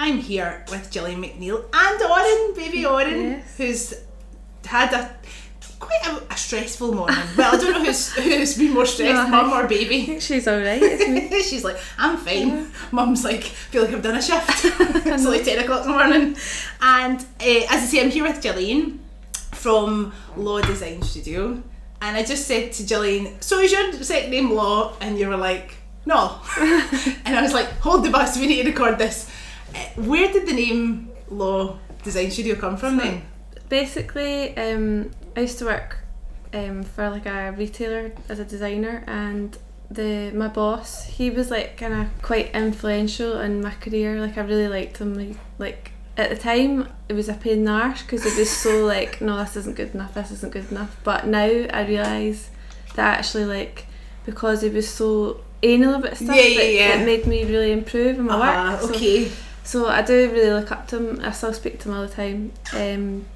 I'm here with Gillian McNeil and Oren, baby Oren, Yes. who's had a quite a, a stressful morning. Well, I don't know who's who's been more stressed, No, mum or baby. she's alright. It's me. She's like, I'm fine. Mum's like, feel like I've done a shift. it's like 10 o'clock in the morning. And uh, as I say, I'm here with Gillian from Law Design Studio. And I just said to Gillian, so is your second name Law? And you were like, no. and I was like, hold the bus, we need to record this. Where did the name Law Design Studio come from then? Basically, um, I used to work um, for like a retailer as a designer, and the my boss he was like kind of quite influential in my career. Like I really liked him. Like, like at the time, it was a pain in the arse because it was so like, no, this isn't good enough. This isn't good enough. But now I realise that actually like because it was so anal about stuff, Yeah, yeah, it, yeah. it made me really improve in my Uh-huh, work. So- okay. So I do really look up to him. I still speak to him all the time. Um,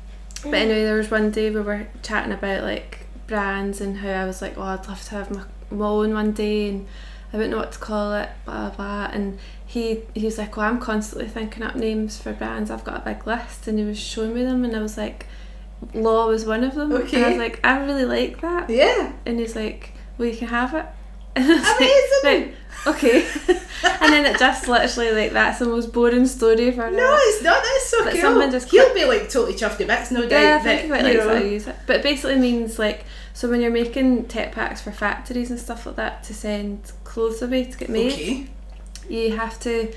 but anyway, there was one day we were chatting about like brands and how I was like, oh, I'd love to have my, my own one day, and I don't know what to call it, blah blah. blah. And he he was like, well, I'm constantly thinking up names for brands. I've got a big list, and he was showing me them, and I was like, Law was one of them. And I was like, I really like that. Yeah. And he's like, well, you can have it. And I was like, Amazing. "Right, okay. and then it just literally like that's the most boring story for No, it's not. That's so But cool. someone just He'll clicked- be like totally chuffed to bits, no doubt. Yeah, I that, think he quite you that use it. But it basically means like so when you're making tech packs for factories and stuff like that to send clothes away to get made, Okay. you have to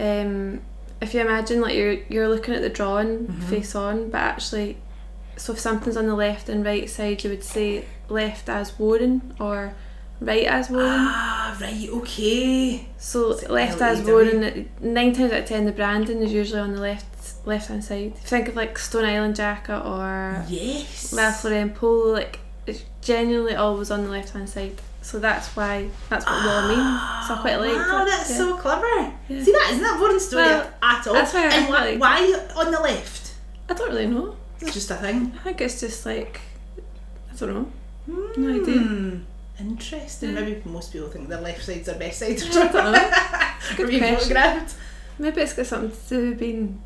um if you imagine like you're you're looking at the drawing Mm-hmm. face on, but actually so if something's on the left and right side you would say left as worn or right as worn. Ah, right, okay. So left as? worn, nine times out of ten, the branding is usually on the left left hand side. If you think of like Stone Island jacket or Yes. Ralph Lauren polo, like it's genuinely always on the left hand side. So that's why that's what law means. So I quite like Wow, it. that's yeah. so clever. Yeah. See that isn't that boring story Well, at all. that's why I and why, like why on the left? I don't really know. It's just a thing. I think it's just like I don't know. No idea. Interesting. Yeah. Maybe most people think the left side's their best side. I don't know. Or Good question. Maybe it's got something to do with being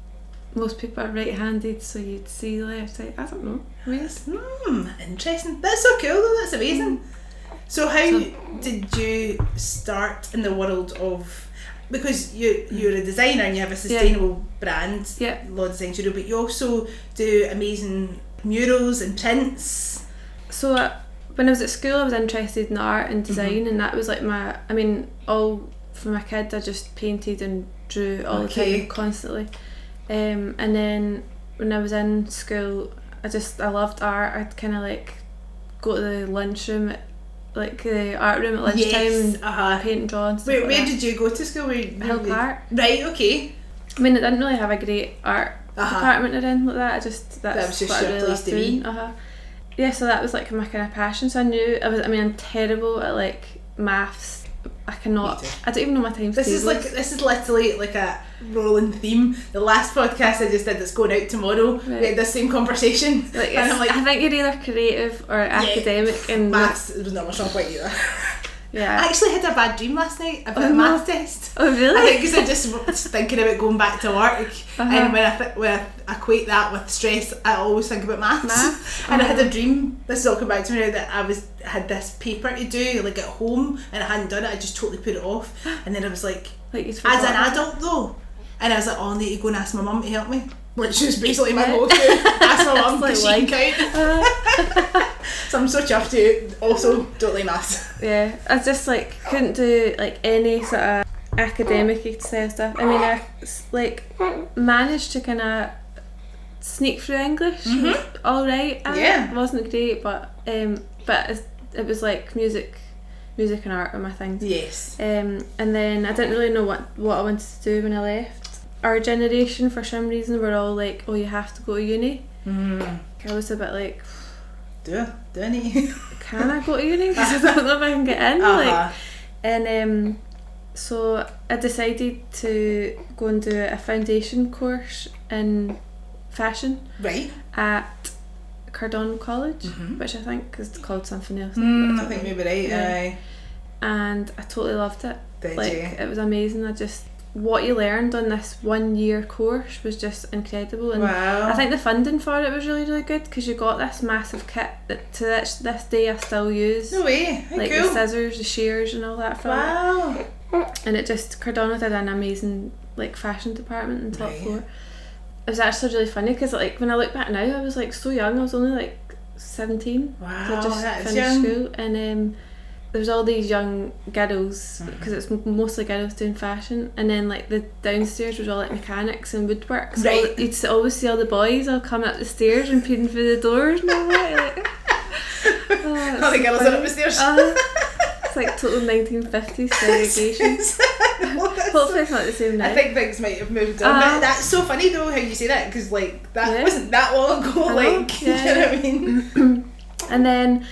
most people are right handed so you'd see the left side. I don't know. Maybe. Hmm, interesting. That's so cool though, that's amazing. So how So- did you start in the world of because you you're a designer and you have a sustainable brand, Yeah. Law Design Studio, but you also do amazing murals and prints. So uh, when I was at school, I was interested in art and design, Mm-hmm. and that was like my. I mean, all from a kid, I just painted and drew all Okay. the time, constantly. Um, and then when I was in school, I just I loved art. I'd kind of like go to the lunchroom, at, like the art room at lunchtime, yes. and Uh-huh. paint and draw and stuff Wait, like where that. did you go to school? Where, Hill Park. Right, okay. I mean, I didn't really have a great art Uh-huh. department or anything like that. I just that's That was just what I really place loved to be. doing. Uh-huh. Yeah, so that was like my kind of passion. So I knew I was. I mean, I'm terrible at like maths. I cannot. I don't even know my times This is like this is literally like a rolling theme. The last podcast I just did that's going out tomorrow. We had the same conversation. Like, and I'm like, I think you're either creative or academic, and maths was not my strong point either. I actually had a bad dream last night about Oh, math test. Oh I really? think because I just was thinking about going back to work, Uh-huh. and when I th- when I equate that with stress, I always think about maths. Maths? and I had Uh-huh. a dream. This is all come back to me now that I was had this paper to do like at home, and I hadn't done it. I just totally put it off, and then I was like, Like as an adult though, and I was like, oh, I need to go and ask my mum to help me. Which was basically my Yeah. go-to. Ask my mum because like can count. So I'm so chuffed to also don't like maths. yeah, I just like couldn't do like any sort of academic stuff. I mean, I like managed to kind of sneak through English. All right, Mm-hmm. Yeah. it wasn't great, but um, but it was like music, music and art were my things. Yes. Um, and then I didn't really know what what I wanted to do when I left. Our generation for some reason we're all like, oh, you have to go to uni. Mm. I was a bit like, Do? Do I need? can I go to uni? Because I don't know if I can get in. Like, Uh-huh. and um, so I decided to go and do a foundation course in fashion Right. at Cardonald College, Mhm. which I think is called something else. Mm, I think maybe right. Yeah. Aye. And I totally loved it. Did like you? it was amazing. I just what you learned on this one year course was just incredible, and Wow. I think the funding for it was really really good because you got this massive kit that to this this day I still use. No way. How like cool. the scissors, the shears, and all that from Wow. it. And it just Cardonald did an amazing like fashion department in top Right. floor. It was actually really funny because like when I look back now, I was like so young. I was only like seventeen. Wow. I just that is finished young. school, and um, there was all these young girls Mm-hmm. because it's mostly girls doing fashion, and then like the downstairs was all like mechanics and woodwork. So all- Right. you'd always see all the boys all coming up the stairs and peering through the doors and all that. Like, oh, All the girls are up the stairs. Uh, it's like total 1950s segregation. No, that's Hopefully it's not the same now. I think things might have moved on. Uh, but that's so funny though how you say that because like that Yeah. wasn't that long ago. I know, like, yeah. you know what I mean? And then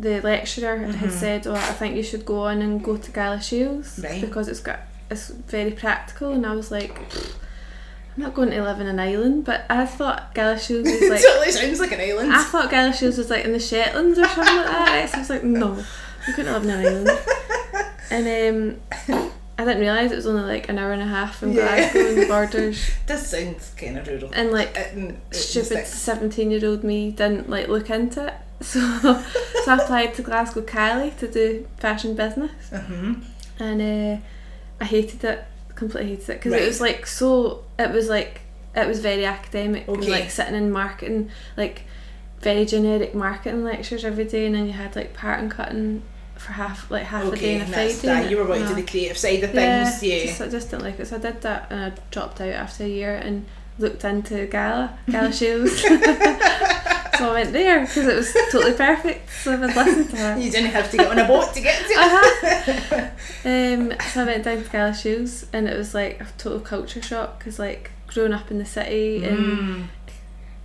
the lecturer had Mhm. said, "Oh, I think you should go on and go to Galashiels Right. because it's got it's very practical." And I was like, "I'm not going to live in an island," but I thought Galashiels was like totally sounds like an island. I thought Galashiels was like in the Shetlands or something like that. So I was like, "No, you couldn't live in an island." And um, I didn't realise it was only like an hour and a half from Yeah. Glasgow and the borders, Does sound kind of rural. and like It- it- stupid 17 year old me didn't like look into it so so I applied to Glasgow Cali to do fashion business Mhm. and uh, I hated it completely hated it because Right. it was like so it was like it was very academic and Okay. like sitting in marketing like very generic marketing lectures every day and then you had like pattern cutting for half like half a day Okay, a and Friday that. and You were no. to the creative side of yeah, things. Yeah. Just, I just didn't like it. So I did that and I dropped out after a year and looked into Gala, Gala Shields. so I went there because it was totally perfect. So I've listened to her. You didn't have to get on a boat to get to it. Uh-huh. Um, so I went down to Gala Shields and it was like a total culture shock because like growing up in the city and Mm.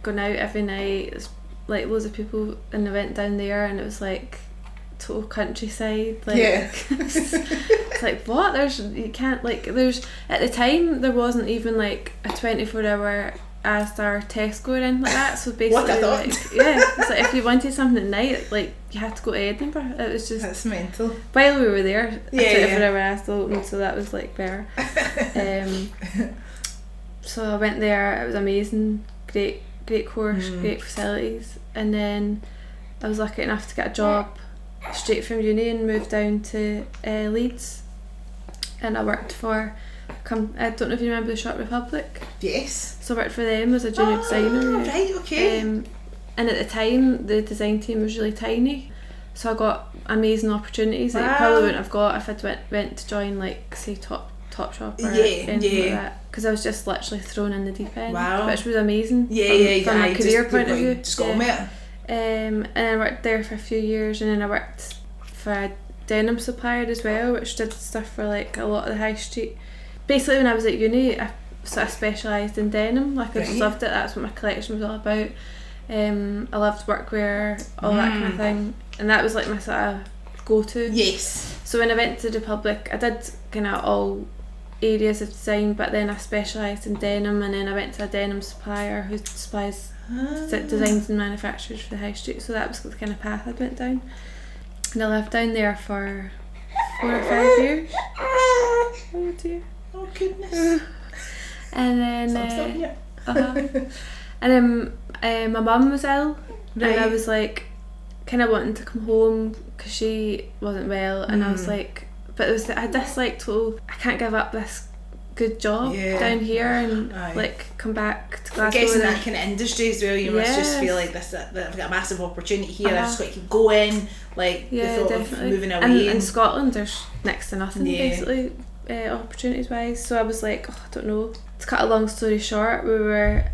going out every night, like loads of people and I went down there and it was like total countryside. Like, Yeah. it's like what there's you can't like there's at the time there wasn't even like a 24 hour Asda Tesco or anything like that so basically What a thought. like yeah it's like if you wanted something at night like you had to go to Edinburgh it was just That's mental. while we were there Yeah, 24 yeah. Asda opened so that was like better um, so I went there it was amazing great great course Mm. great facilities and then I was lucky enough to get a job straight from uni and moved down to uh, Leeds and I worked for Come, I don't know if you remember the Shop Republic Yes. so I worked for them as a junior Ah, designer yeah. Right, okay. Um, and at the time, the design team was really tiny, so I got amazing opportunities that I probably wouldn't have got if I'd went went to join like say Top Top Shop or Yeah, anything like that. Because I was just literally thrown in the deep end, Wow. which was amazing. yeah, from, yeah, from yeah. a career just, point of view. Just got yeah. On with it. Um, and I worked there for a few years, and then I worked for a denim supplier as well, which did stuff for like a lot of the high street. Basically, when I was at uni, I sort of specialised in denim. Like I just Right. loved it. That's what my collection was all about. Um, I loved workwear, all that kind of Mm. thing, and that was like my sort of go-to. Yes. So when I went to Republic, I did kind of all areas of design, but then I specialised in denim, and then I went to a denim supplier who supplies d- designs and manufacturers for the high street. So that was the kind of path I went down. And I lived down there for four or five years. Oh dear. Oh goodness. And then, uh, uh-huh. and then uh, my mum was ill, and I was like, kind of wanting to come home because she wasn't well, and I was Mm. like, but it was I disliked whole I can't give up this good job Yeah. down here and Aye. like come back to I Glasgow. guess in and that kind of industry as well, you must just feel like this. That I've got a massive opportunity here. I've Uh-huh. just got to keep going. Like yeah, the thought definitely. of moving away. and in Scotland, there's next to nothing Yeah. basically, uh, opportunities wise. So I was like, oh, I don't know. To cut a long story short, we were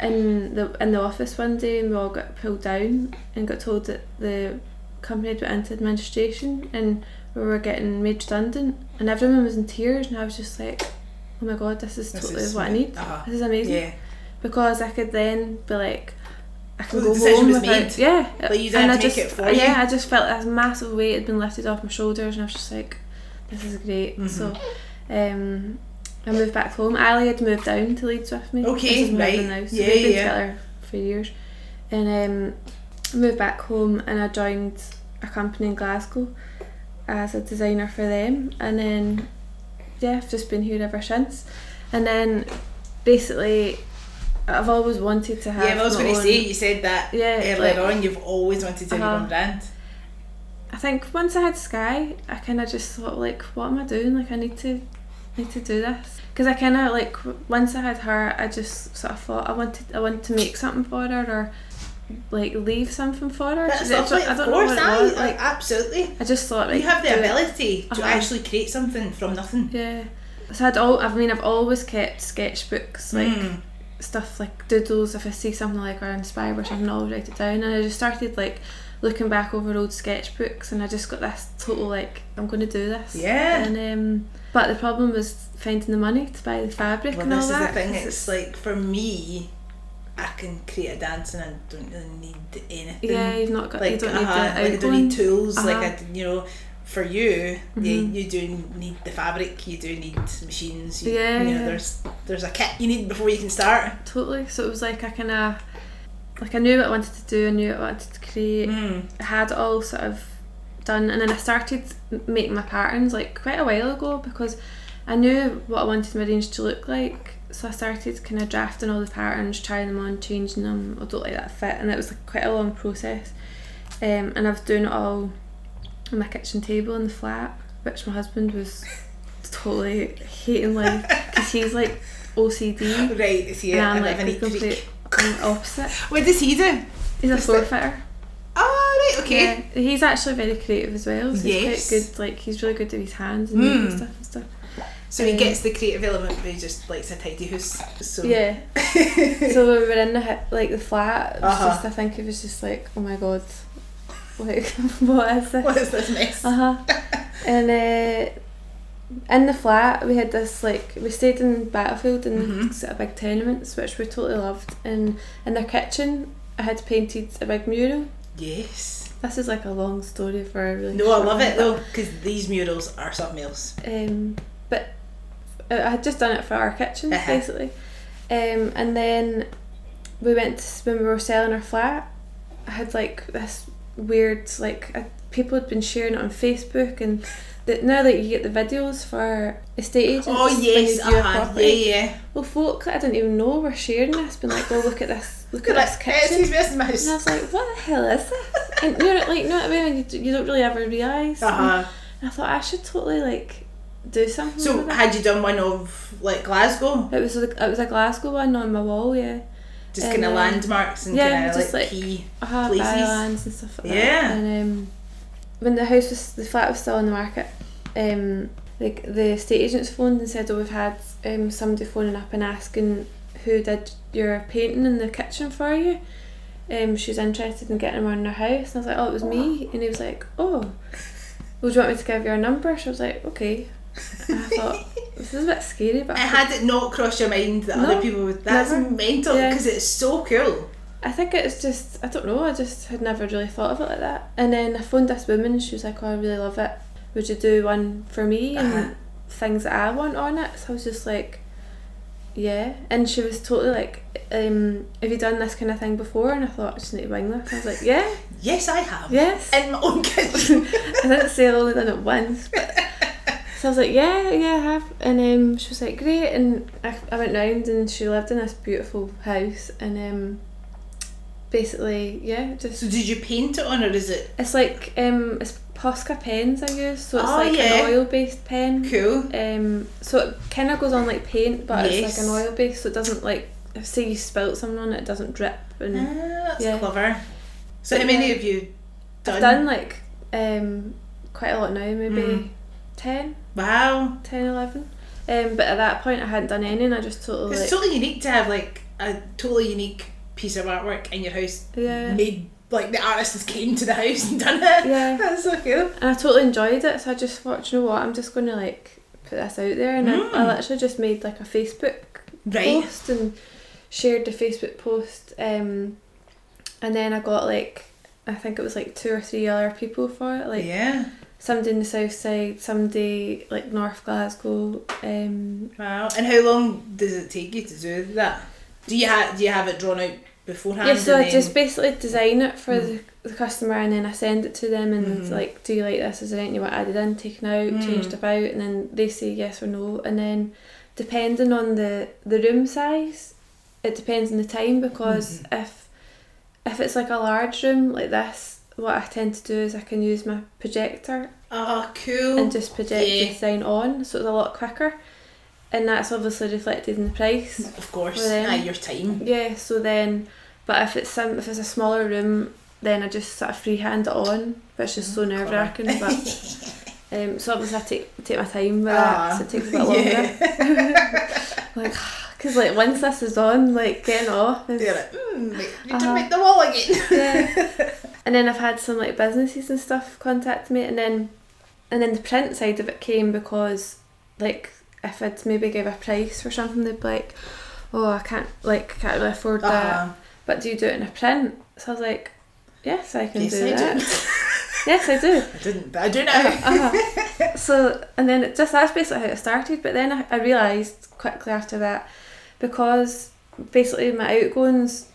in the in the office one day and we all got pulled down and got told that the company had went into administration and we were getting made redundant and everyone was in tears and I was just like, oh my god, this is This totally is what I need. Uh-huh. This is amazing Yeah. because I could then be like, I can Well, go home was without, made. yeah. Like, you didn't and have I make just, it for yeah, you. I just felt this massive weight had been lifted off my shoulders, and I was just like, this is great. Mhm. So, um, I moved back home. Ali had moved down to Leeds with me. Okay, this is right. Now, so Yeah, we've been yeah. together for years, and um, I moved back home, and I joined a company in Glasgow as a designer for them, and then yeah, I've just been here ever since. And then basically, I've always wanted to have. Yeah, I was going to say, you said that Yeah, earlier like- on, you've always wanted to have your Uh-huh. own brand. I think once I had Sky, I kind of just thought like, what am I doing? Like, I need to need to do this because I kind of like once I had her, I just sort of thought I wanted I wanted to make something for her or like leave something for her. That's I don't- lovely, I of don't know course, what it was, like, like absolutely. I just thought like you have the do it. ability to Uh-huh. actually create something from nothing. Yeah. So I'd all I mean I've always kept sketchbooks like Mm. stuff like doodles if I see something like or inspired by something I'll write it down and I just started like looking back over old sketchbooks and I just got this total like I'm going to do this Yeah. and um but the problem was finding the money to buy the fabric Well, and all this is the that thing. 'cause It's like for me, I can create a dance and I don't really need anything. yeah you've not got like you don't uh-huh, need the like I don't need tools. Like Uh-huh. I, you know, for you, yeah, Mhm. you do need the fabric. You do need machines. You, Yeah, you know, yeah. there's there's a kit you need before you can start. totally so it was like I kind of like I knew what I wanted to do I knew what I wanted to create Mm. I had it all sort of done and then I started making my patterns like quite a while ago because I knew what I wanted my range to look like so I started kind of drafting all the patterns trying them on changing them I don't like that fit and it was like quite a long process um, and I was doing it all on my kitchen table in the flat which my husband was totally hating life because he's like OCD Right, see, and I'm like the complete opposite What does he do? he's a Just floor like- fitter Oh, right, okay. yeah, he's actually very creative as well. So Yes. he's quite good. Like he's really good with his hands and Mm. stuff and stuff. So he Um, gets the creative element, but he just likes a tidy house. So Yeah. so when we were in the like the flat, it was Uh-huh. just I think it was just like, oh my god, like what is this? what is this mess? Uh huh. and uh, in the flat, we had this like we stayed in Battlefield in Mhm. sort of big tenements, which we totally loved. And in their kitchen, I had painted a big mural. Yes. This is like a long story for a really. No, I love it though because these murals are something else. Um, but I I had just done it for our kitchen Uh-huh. basically, um, and then we went to, when we were selling our flat. I had like this weird like uh, people had been sharing it on Facebook and. The, now that you get the videos for estate agents, Oh yes, uh-huh. yeah, yeah. well, folk that I didn't even know were sharing this, been like, "Well, look at this, look at this that. kitchen," Excuse me, this is my house. and I was like, "What the hell is this?" And you're like, you know what I mean? You, you don't really ever realise. Uh-huh. And I thought I should totally like do something. So had you done one of like Glasgow? It was a, it was a Glasgow one on my wall, yeah. Just kind of um, landmarks and yeah, kind of just like, like- key. Places. and stuff like Yeah. that. And um, when the house was the flat was still on the market, um, like the estate agents phoned and said, "Oh, we've had um somebody phoning up and asking who did your painting in the kitchen for you." Um, she's interested in getting around her house, and I was like, "Oh, it was me," and he was like, "Oh." Well, do you want me to give you her number? She was like, okay. And I thought, this is a bit scary, but I I had it not cross your mind that No, other people would. That's never. mental Yeah. because it's so cool. I think it's just I don't know. I just had never really thought of it like that. And then I phoned this woman. She was like, "Oh, I really love it. Would you do one for me and Uh-huh. things that I want on it?" So I was just like, "Yeah." And she was totally like, um, "Have you done this kind of thing before?" And I thought I just need to wing this. I was like, "Yeah, Yes, I have. yes." In my own kitchen. I didn't say I'd only done it once, but so I was like, "Yeah, yeah, I have." And um, she was like, "Great." And I, I went round and she lived in this beautiful house and um. Basically, yeah, just so did you paint it on, or is it It's like um, it's Posca pens I use, so it's Oh, like yeah. an oil based pen. cool? Um, so it kind of goes on like paint, but Yes. it's like an oil based, so it doesn't like say you spilt something on it, it doesn't drip. And Ah, that's yeah. clever. So But how many yeah. have you done? I've done like um, quite a lot now, maybe Mm. 10, Wow. 10, 11. Um, but at that point, I hadn't done any, and I just totally It's like, totally unique to have like a totally unique piece of artwork in your house yeah, made like the artist has came to the house and done it. yeah. That's so cool. And I totally enjoyed it, so I just thought, you know what, I'm just going to like put this out there, and Mm. I, I literally just made like a Facebook Right. post and shared the Facebook post, um, and then I got like I think it was like two or three other people for it, like yeah. Somebody in the south side, somebody like North Glasgow. Um, Wow. And how long does it take you to do that? Do you have do you have it drawn out beforehand? yeah, so I just basically design it for Mm. the, the customer, and then I send it to them, and Mhm. like, do you like this? Is there anything you want added in, taken out, Mm. changed about? And then they say yes or no, and then depending on the the room size, it depends on the time because Mm-hmm. if if it's like a large room like this, what I tend to do is I can use my projector Oh, cool. and just project Yeah. the design on, so it's a lot quicker, and that's obviously reflected in the price. of course. Aye, your time. Yeah, so then, but if it's some if it's a smaller room, then I just sort of freehand it on, which is so Mm, nerve wracking. But um, so obviously I take take my time with Ah, that, so it takes a bit longer. Yeah. like, because like once this is on, like getting off is You're like, mm, you Uh-huh. to make the wall again. yeah. And then I've had some like businesses and stuff contact me, and then and then the print side of it came because like if I'd maybe give a price for something, they'd be like, oh, I can't like can't really afford that. Uh-huh. But do you do it in a print? So I was like, yes, I can Yes, do I that. do. yes, I do. I didn't, but I do now. Uh-huh. So and then it just that's basically how it started. But then I, I realised quickly after that because basically my outgoings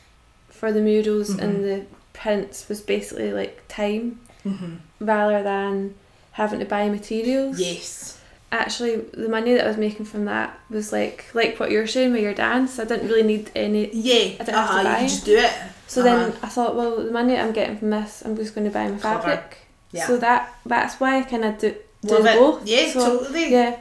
for the murals Mhm. and the prints was basically like time Mhm. rather than having to buy materials. Yes. Actually, the money that I was making from that was like like what you're saying with your dance. I didn't really need any. Yeah. I don't have to uh-huh, buy. You just do it. So Uh-huh. then I thought, well, the money I'm getting from this, I'm just going to buy my Clever. fabric. Yeah. So that that's why I kind of do do Love it. both. Yeah, so, totally. Yeah.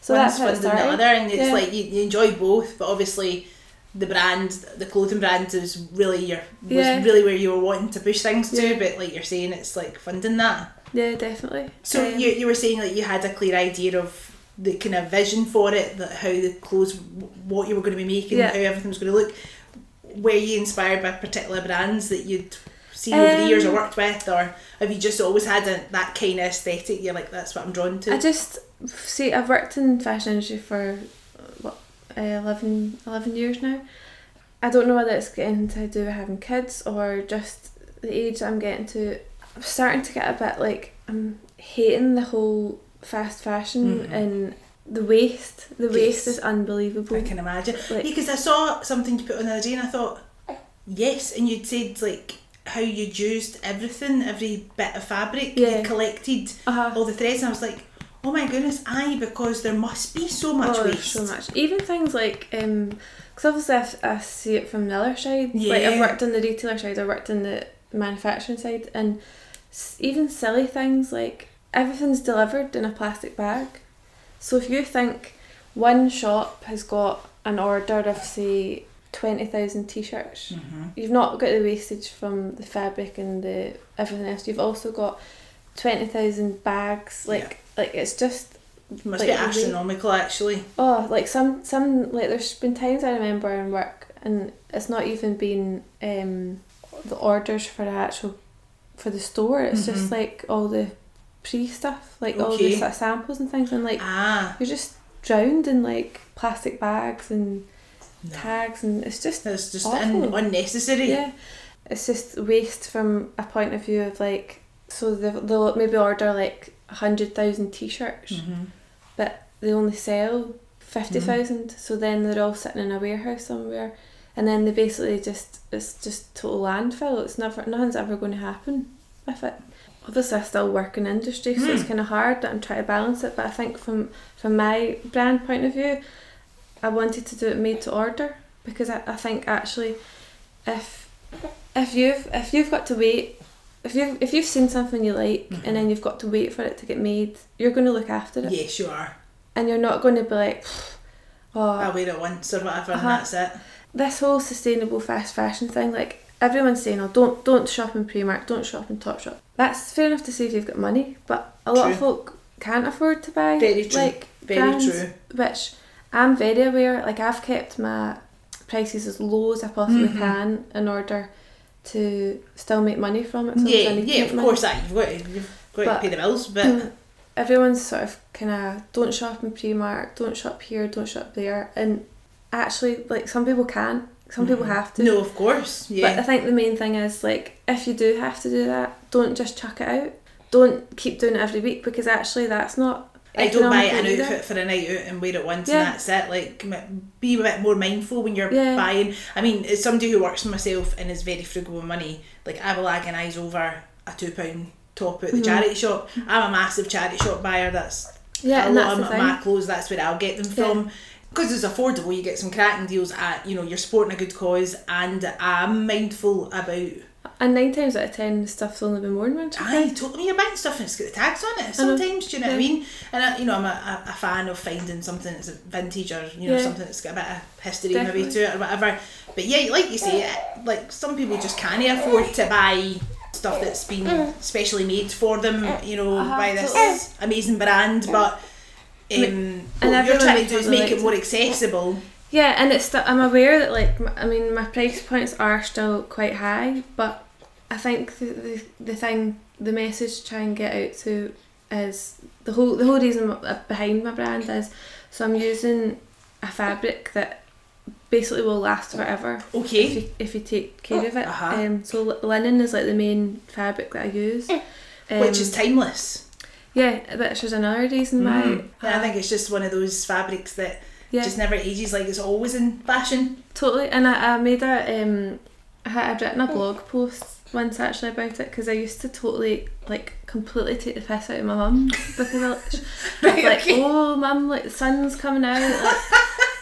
So One's that's how it the other, and it's Yeah. like you, you enjoy both, but obviously the brand, the clothing brand, is really your was Yeah. really where you were wanting to push things to. Yeah. But like you're saying, it's like funding that. Yeah, definitely. So Um, you you were saying like you had a clear idea of the kind of vision for it, that how the clothes, what you were going to be making, Yeah. how everything was going to look. Were you inspired by particular brands that you'd seen over the years or Um, worked with, or have you just always had a, that kind of aesthetic? You're like that's what I'm drawn to. I just see. I've worked in fashion industry for uh, uh, 11, 11 years now. I don't know whether it's getting to do with having kids or just the age I'm getting to. I'm starting to get a bit like I'm hating the whole fast fashion Mhm. and the waste. The waste is unbelievable. I can imagine. Like- because I saw something you put on the other day and I thought, yes, and you'd said like how you'd used everything, every bit of fabric, Yeah. you collected Uh-huh. all the threads, and I was like, oh my goodness, aye, because there must be so much oh, waste. so much. Even things like, um, because obviously I, see it from the other side. Like Yeah. I've worked on the retailer side, I worked on the manufacturing side, and even silly things like everything's delivered in a plastic bag. So if you think one shop has got an order of say twenty thousand t-shirts, Mhm. you've not got the wastage from the fabric and the everything else. You've also got twenty thousand bags. Like like it's just It must Like, be astronomical, actually. Oh, like some some like there's been times I remember in work and it's not even been um the orders for the actual for the store. It's Mhm. just like all the pre stuff, like all the sort of samples and things, and like ah, you're just drowned in like plastic bags and No. tags, and it's just that's just un- unnecessary. yeah, it's just waste from a point of view of like so they they'll maybe order like a hundred thousand t-shirts Mhm. but they only sell 50,000 so then they're all sitting in a warehouse somewhere and then they basically just it's just total landfill it's never nothing's ever going to happen with it obviously I still work in industry so it's Hmm. kind of hard that I'm trying to balance it but I think from from my brand point of view I wanted to do it made to order because I, I think actually if if you've if you've got to wait if you if you've seen something you like Mhm. and then you've got to wait for it to get made you're going to look after it Yes, you are. and you're not going to be like, oh, I'll wear it once or whatever, Uh-huh. and that's it. this whole sustainable fast fashion thing. Like everyone's saying, oh, don't don't shop in Primark, don't shop in Topshop. That's fair enough to say if you've got money, but a lot of folk can't afford to buy Very true. like Very brands, true. which I'm very aware. Like I've kept my prices as low as I possibly Mhm. can in order to still make money from it. So Yeah, I need to yeah, of money. course, that you've got to, you've got But- to pay the bills, but everyone's sort of kind of don't shop in Primark, don't shop here, don't shop there, and actually, like some people can, some people have to. Mm-hmm. No, of course. But Yeah. I think the main thing is like if you do have to do that, don't just chuck it out. Don't keep doing it every week because actually that's not. I don't buy an either. outfit for a night out and wear it once Yeah. and that's it. Like, be a bit more mindful when you're Yeah. buying. I mean, as somebody who works for myself and is very frugal with money, like, I will agonise over a £2 top at the Mhm. charity shop. I'm a massive charity shop buyer. That's Yeah, a lot that's of the my thing. clothes, that's where I'll get them Yeah. from. Because it's affordable, you get some cracking deals at, you know, you're supporting a good cause and I'm mindful about And nine times out of ten, the stuff's only been worn once. Aye, totally. You're buying stuff and it's got the tags on it sometimes, do you know what I mean? And, I, you know, I'm a, a, fan of finding something that's vintage or, you know, Yeah. something that's got a bit of history maybe to it or whatever. But yeah, like you say, it- like some people just can't afford to buy stuff that's been specially made for them, you know, Uh-huh, by this totally. amazing brand. But um, and what you're trying to do is make it more accessible. Yeah, and it's. St- I'm aware that like m- I mean my price points are still quite high, but I think the the, the thing, the message to try and get out to is the whole the whole reason uh, behind my brand is so I'm using a fabric that basically will last forever Okay. if you if you take care of it. Uh-huh. Um, so linen is like the main fabric that I use. Um, Which is timeless. yeah, which is another reason why. Mm. Yeah, I think it's just one of those fabrics that yeah. just never ages, like it's always in fashion. Totally, and I, I made a um, I I'd written a blog post once actually about it because I used to totally like completely take the piss out of my mum because I, Right, like okay. oh mum like the sun's coming out like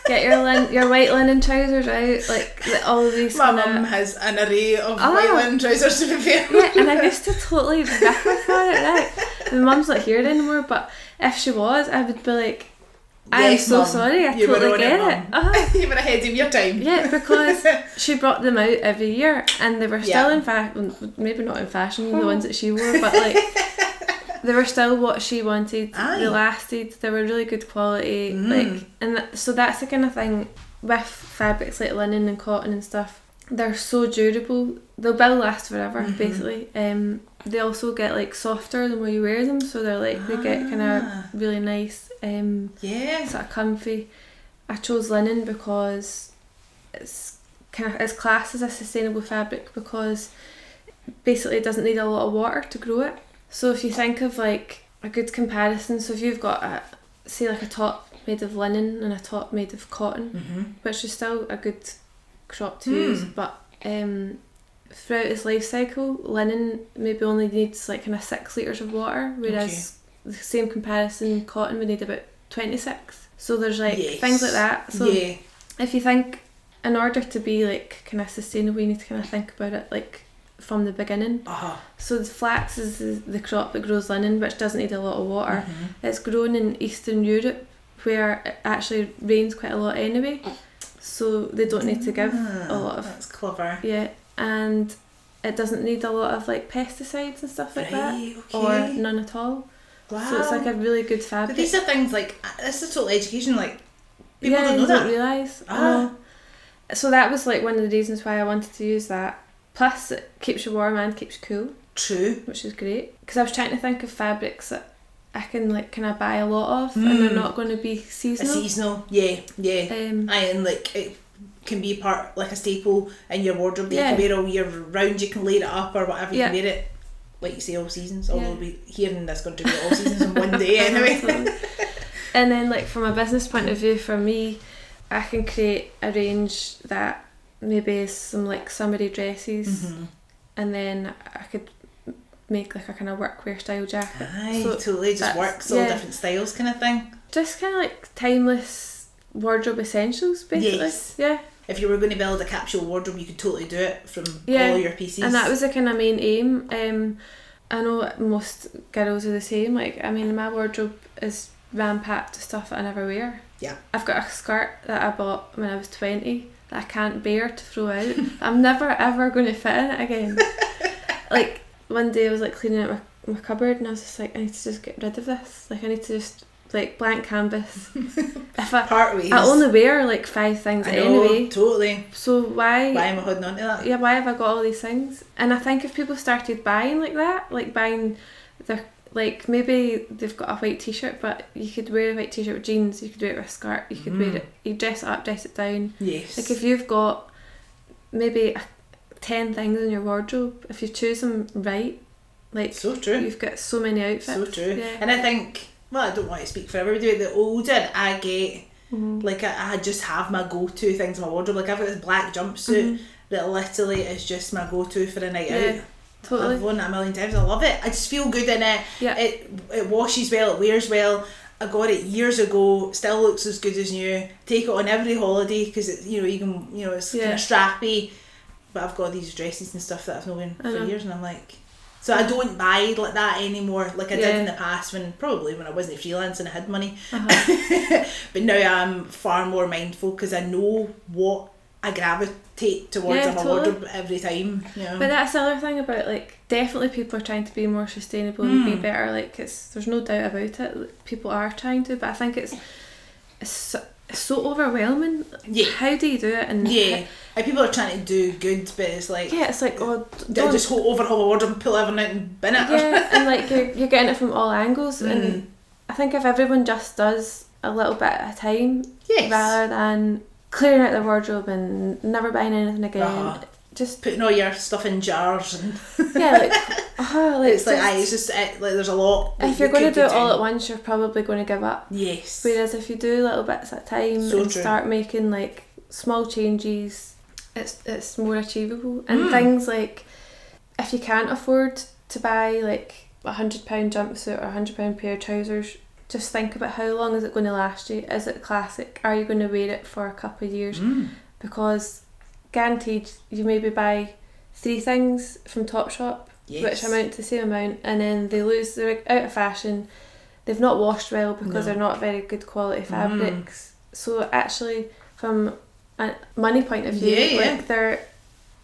get your lin- your white linen trousers out like the- all of these My mum has an array of Ah. white linen trousers to be fair. yeah, and I used to totally rip her for it. Right, my mum's not here anymore, but if she was, I would be like, I'm so Mum, sorry, I totally get it, it. Uh-huh. you were ahead of your time. Yeah, because she brought them out every year, and they were still Yeah. in fashion. Maybe not in fashion, the ones that she wore, but like they were still what she wanted. Aye. They lasted. They were really good quality. Mm. Like, and that, so that's the kind of thing with fabrics like linen and cotton and stuff. They're so durable. They'll will last forever. Mhm. Basically, um, they also get like softer the more you wear them, so they're like they get kind of Ah. really nice. Um, Yeah. sort of comfy. I chose linen because it's kind of it's classed as a sustainable fabric because basically it doesn't need a lot of water to grow it. So if you think of like a good comparison, so if you've got a say like a top made of linen and a top made of cotton, Mm-hmm. which is still a good crop to Hmm. use, but um, throughout its life cycle, linen maybe only needs like kind of six litres of water, whereas the same comparison, cotton would need about 26. So there's like Yes. things like that. So yeah. if you think, in order to be like kind of sustainable, you need to kind of think about it like from the beginning. Uh-huh. So the flax is the, the crop that grows linen, which doesn't need a lot of water. Mhm. It's grown in Eastern Europe where it actually rains quite a lot anyway. So they don't need to give a lot of That's clever. yeah, and it doesn't need a lot of like pesticides and stuff like that, Right, or none at all. Wow. So it's like a really good But fabric. these are things like uh, this is total education. Like people yeah, don't know don't that. realise. I Ah. know. So that was like one of the reasons why I wanted to use that. Plus, it keeps you warm and keeps you cool, True. which is great. Because I was trying to think of fabrics that I can like kind of buy a lot of, and they're Mm. not going to be A seasonal. seasonal. Yeah. Yeah. Um, and like it can be part like a staple in your wardrobe that Yeah. you can wear all year round. You can layer it up or whatever. You Yeah. can wear it like you say all seasons. Although Yeah. we hearing that's going to be all seasons in one day anyway. And then like from a business point of view for me I can create a range that maybe is some like summery dresses Mhm. and then I could make like a kind of workwear style jacket Aye, So totally. Just that's- works all yeah. different styles, kind of thing. just kind of like timeless wardrobe essentials basically Yes. yeah If you were going to build a capsule wardrobe, you could totally do it from Yeah, all your pieces. and that was the kind of main aim. Um I know most girls are the same like I mean my wardrobe is ram packed with stuff that I never wear. Yeah. I've got a skirt that I bought when I was 20 that I can't bear to throw out. I'm never ever going to fit in it again. Like one day I was like cleaning out my, my cupboard and I was just like I need to just get rid of this. Like I need to just like blank canvas if I part ways. I only wear like five things I know, anyway totally. so why Why am I holding on to that? yeah, why have I got all these things? And I think if people started buying like that, like buying their like maybe they've got a white t-shirt, but you could wear a white t-shirt with jeans. You could wear it with a skirt. You could wear Mm. it. You dress it up, dress it down. Yes. Like if you've got maybe a- ten things in your wardrobe, if you choose them right, like so true. you've got so many outfits. So true. Yeah. And I think, well, I don't want to speak for everybody, but the older I get, Mhm. like I, I just have my go-to things in my wardrobe. Like I've got this black jumpsuit that literally is just my go-to for a night Mm-hmm. Yeah, out. Totally. I've worn it a million times. I love it. I just feel good in it. Yeah. It it washes well. It wears well. I got it years ago. Still looks as good as new. Take it on every holiday because it's you know you can you know it's kind Yeah. of strappy. But I've got these dresses and stuff that I've known for know. years, and I'm like. So I don't buy like that anymore, like I did in the past when probably when I wasn't freelance and I had money. Uh-huh. but now I'm far more mindful because I know what I gravitate towards Yeah, in my totally. wardrobe every time. You know? But that's the other thing about like definitely people are trying to be more sustainable and be Mm. better. Like it's there's no doubt about it. People are trying to, but I think it's it's so, overwhelming. Yeah. How do you do it? And Yeah, like people are trying to do good, but it's like yeah, it's like oh, don't, just whole overhaul the wardrobe, pull everything out and bin it. yeah, and like you're you're getting it from all angles. Mm. And I think if everyone just does a little bit at a time, yes, rather than clearing out their wardrobe and never buying anything again, Uh-huh. Just putting all your stuff in jars and yeah, like oh, like it's like just- aye, it's just it, like there's a lot. if you're you going to do it all at once, you're probably going to give up. yes, Whereas if you do little bits at a time So and true. start making like small changes, it's it's more achievable. And Mm. things like if you can't afford to buy like a hundred pound jumpsuit or a hundred pound pair of trousers, just think about how long is it going to last you? Is it classic? Are you going to wear it for a couple of years? Mm. Because guaranteed you maybe buy three things from Topshop yes. which amount to the same amount, and then they lose. They're out of fashion. They've not washed well because No. they're not very good quality Mm. fabrics. So actually, from a money point of view, Yeah, yeah. like they're,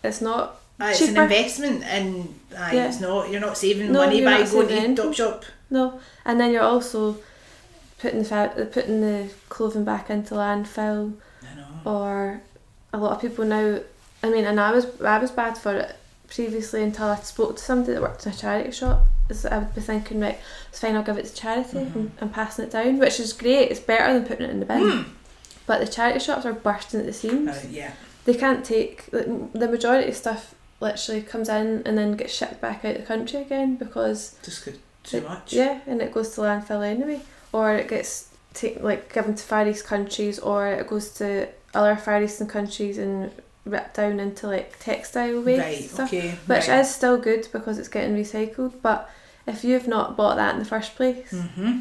it's not. Aye, it's an investment, and aye, Yeah. it's not. You're not saving No, money by going to. Topshop. No, and then you're also putting the fa- putting the clothing back into landfill, or a lot of people now. I mean, and I was I was bad for it previously until I spoke to somebody that worked in a charity shop. Is I would be thinking, right, it's fine, I'll give it to charity Mhm. and, and passing it down, which is great. It's better than putting it in the bin. Mm. But the charity shops are bursting at the seams. Uh, yeah. They can't take like, the majority of stuff. Literally comes in and then gets shipped back out of the country again because Just good. Too Like, much. yeah, and it goes to landfill anyway, or it gets take, like given to Far East countries, or it goes to other Far Eastern countries and ripped down into like textile waste Right. stuff, Okay. which right. is still good because it's getting recycled. But if you've not bought that in the first place, Mm-hmm.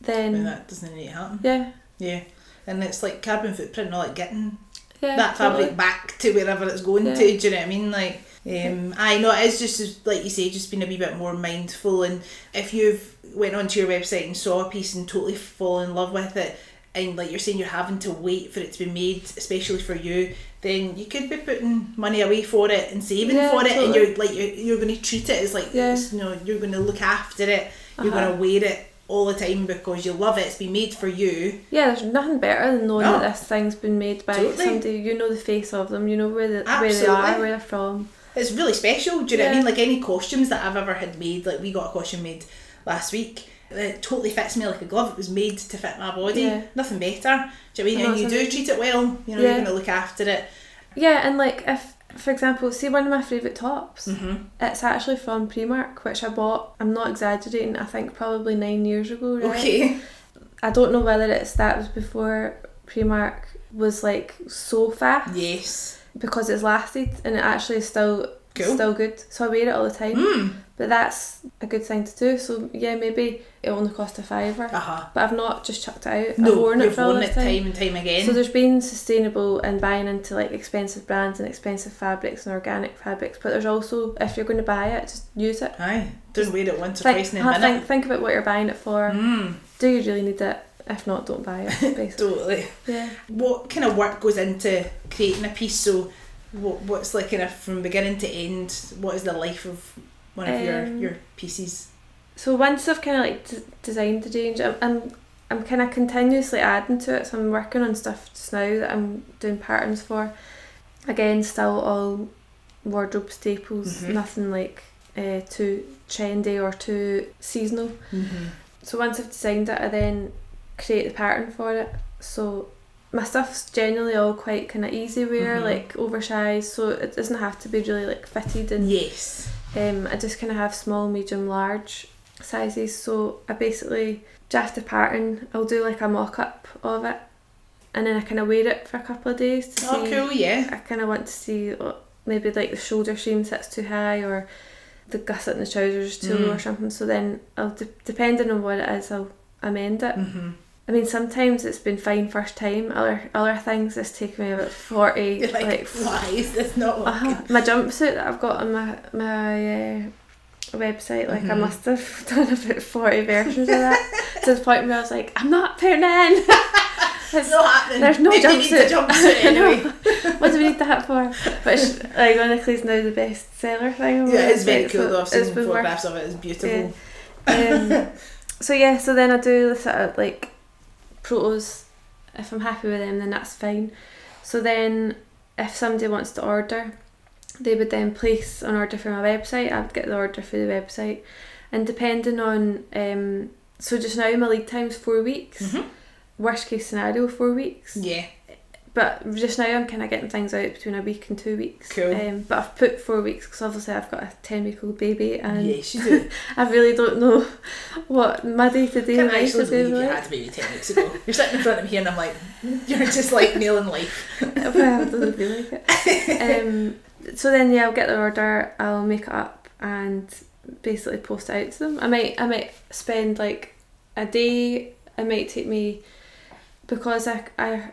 then that doesn't need to happen. yeah, Yeah. And it's like carbon footprint, not like getting yeah, that fabric totally. back to wherever it's going Yeah. to. Do you know what I mean? Like, um, I know it is just like you say, just being a wee bit more mindful. And if you've went onto your website and saw a piece and totally fall in love with it, and like you're saying, you're having to wait for it to be made, especially for you, then you could be putting money away for it and saving Yeah, for it, and you're like you're, you're going to treat it as like Yeah. you know you're going to look after it. You're Uh-huh. going to wear it all the time because you love it. It's been made for you. Yeah, there's nothing better than knowing No. that this thing's been made by Totally. somebody you know the face of them, you know where the, where they are, where they're from. It's really special. Do you know what I mean? Like any costumes that I've ever had made, like we got a costume made last week. It totally fits me like a glove. It was made to fit my body. Yeah. Nothing better. Do you know what I I mean? And you do treat it well. You know, Yeah. you're going to look after it. Yeah, and like if, for example, see one of my favourite tops, Mm-hmm. it's actually from Primark, which I bought. I'm not exaggerating. I think probably nine years ago. Right? Okay. I don't know whether it's that was before Primark was like so fast Yes. because it's lasted and it actually still Cool. still good. So I wear it all the time. Mm. But that's a good thing to do. So yeah, maybe it only cost a fiver. Uh huh. But I've not just chucked it out. No, I've worn it for worn it time and time again. So there's been sustainable and buying into like expensive brands and expensive fabrics and organic fabrics, but there's also if you're going to buy it, just use it. Aye. Don't wear it once or twice ha- then bin think, think about what you're buying it for. Mm. Do you really need it? If not, don't buy it. Basically, Totally. yeah. What kind of work goes into creating a piece? So, what, what's like kind of from beginning to end? What is the life of one of your Um, your pieces? So once I've kind of like d- designed the range, I'm I'm, I'm kind of continuously adding to it. So I'm working on stuff just now that I'm doing patterns for. Again, still all wardrobe staples. Mhm. Nothing like uh, too trendy or too seasonal. Mm-hmm. So once I've designed it, I then create the pattern for it. So my stuff's generally all quite kind of easy wear, Mhm. like oversized, so it doesn't have to be really like fitted and Yes. um, I just kind of have small, medium, large sizes. So I basically draft a pattern. I'll do like a mock up of it, and then I kind of wear it for a couple of days to Oh, see. cool. Yeah. I kind of want to see maybe like the shoulder seam sits too high or the gusset in the trousers is too low or Mm. something. So then I'll de- depending on what it is, I'll amend it. Mm-hmm. I mean, sometimes it's been fine first time. Other other things it's taken me about forty. You're like, like why is this not working? uh-huh. My jumpsuit that I've got on my my uh, website, like I Mhm. must have done about forty versions of that to the point where I was like, I'm not putting it in. It's not happening. There's no Maybe jumpsuit. jumpsuit anyway. what do we need that for? Like honestly, it's now the best seller thing. Yeah, it's very cool though. I've it's seen photographs of it. It's beautiful. um, so yeah, so then I do the sort of like protos. If I'm happy with them, then that's fine. So then, if somebody wants to order, they would then place an order for my website. I would get the order for the website, and depending on um, so just now my lead time's four weeks. Mhm. Worst case scenario, four weeks. Yeah. But just now I'm kind of getting things out between a week and two weeks. Cool. Um, but I've put four weeks because obviously I've got a ten week old baby and yes, you do. I really don't know what my day to day life is believe going you to had a baby ten weeks ago? You're sitting in front of me here and I'm like, you're just like nailing life. well, it doesn't feel like it. Um, so then yeah, I'll get the order, I'll make it up and basically post it out to them. I might I might spend like a day. It might take me because I I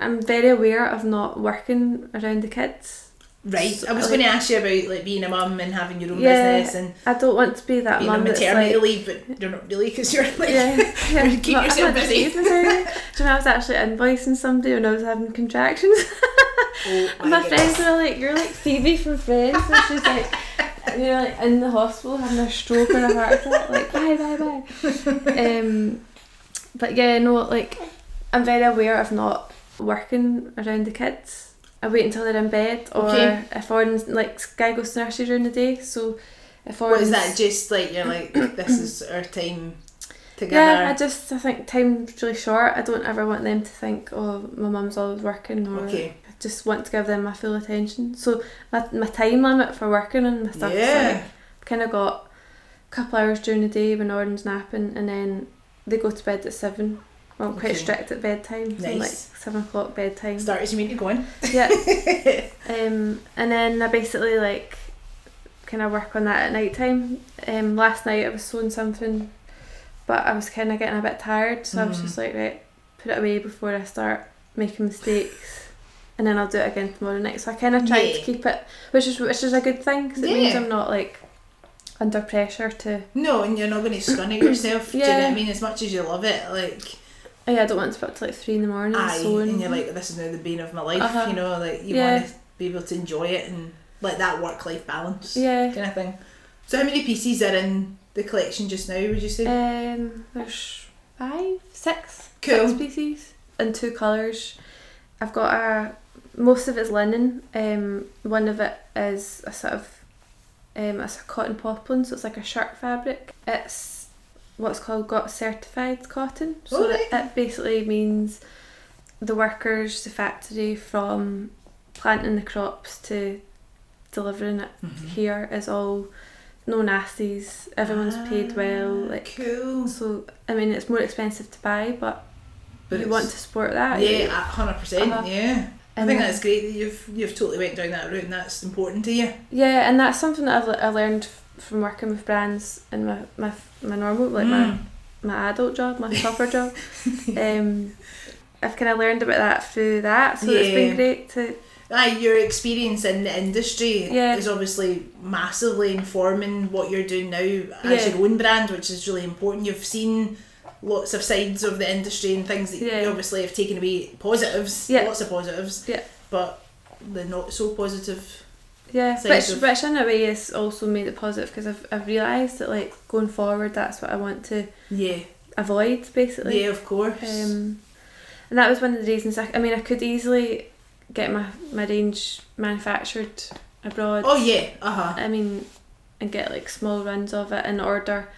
I'm very aware of not working around the kids. Right. So, I was like- going to ask you about like being a mum and having your own Yeah, business and I don't want to be that being on mum that's maternity like leave, but you're not really because you're like yeah, yeah. Keep yourself busy. Do you know I was actually invoicing somebody when I was having contractions? oh And my friends were like, "You're like Phoebe from Friends," and she's like, "You're like in the hospital having a stroke or a heart attack." Like, bye, bye, bye. um, but yeah, no, like I'm very aware of not working around the kids. I wait until they're in bed, or Okay. if Oran's like Sky goes to nursery during the day, so if What is that? Just like you're like this is our time together. yeah, I just I think time's really short. I don't ever want them to think, oh, my mum's always working, or Okay. I just want to give them my full attention. So my my time limit for working and my stuff is Yeah. like kind of got a couple hours during the day when Oran's napping, and then they go to bed at seven. Well, I'm quite Okay. strict at bedtime, so like Nice. seven o'clock bedtime. Start as you mean to go on. Yeah. Um, and then I basically like kind of work on that at night time. Um, last night I was sewing something, but I was kind of getting a bit tired, so I was Mhm. just like, right, put it away before I start making mistakes, and then I'll do it again tomorrow night. So I kind of tried to keep it, which is which is a good thing because it means I'm not like under pressure to. No, and you're not going to scun at yourself. Do you know what Yeah. I mean? As much as you love it, like Oh yeah, I don't want to be up till like three in the morning aye, sewing. and you're like, this is now the bane of my life. Uh-huh. You know, like you Yeah. want to be able to enjoy it and like that work life balance yeah. kind of thing. So how many pieces are in the collection just now? Would you say? Um, there's five, six, Cool. six pieces in two colours. I've got a most of it's linen. Um, one of it is a sort of um, it's a cotton poplin, so it's like a shirt fabric. It's what's called GOTS certified cotton. So it, basically means the workers, the factory from planting the crops to delivering it Mhm. here is all no nasties. Everyone's paid well. Ah, Like cool. so, I mean, it's more expensive to buy, but, But you want to support that. Yeah, hundred percent. Uh-huh. Yeah. I think that's great that you've you've totally went down that route and that's important to you. Yeah, and that's something that I've I learned from working with brands in my my, my normal like Mm. my my adult job, my proper job. Um, I've kind of learned about that through that, so it's Yeah. been great to Aye, your experience in the industry Yeah. is obviously massively informing what you're doing now as Yeah. your own brand, which is really important. You've seen lots of sides of the industry and things that you obviously have taken away positives, lots of positives, Yeah. but the not so positive. Yeah, Sides which of- which in a way has also made it positive because I've I've realised that like going forward, that's what I want to Yeah, avoid basically. yeah, of course. Um, and that was one of the reasons. I, I mean, I could easily get my, my range manufactured abroad. oh yeah, uh huh. I mean, and get like small runs of it and order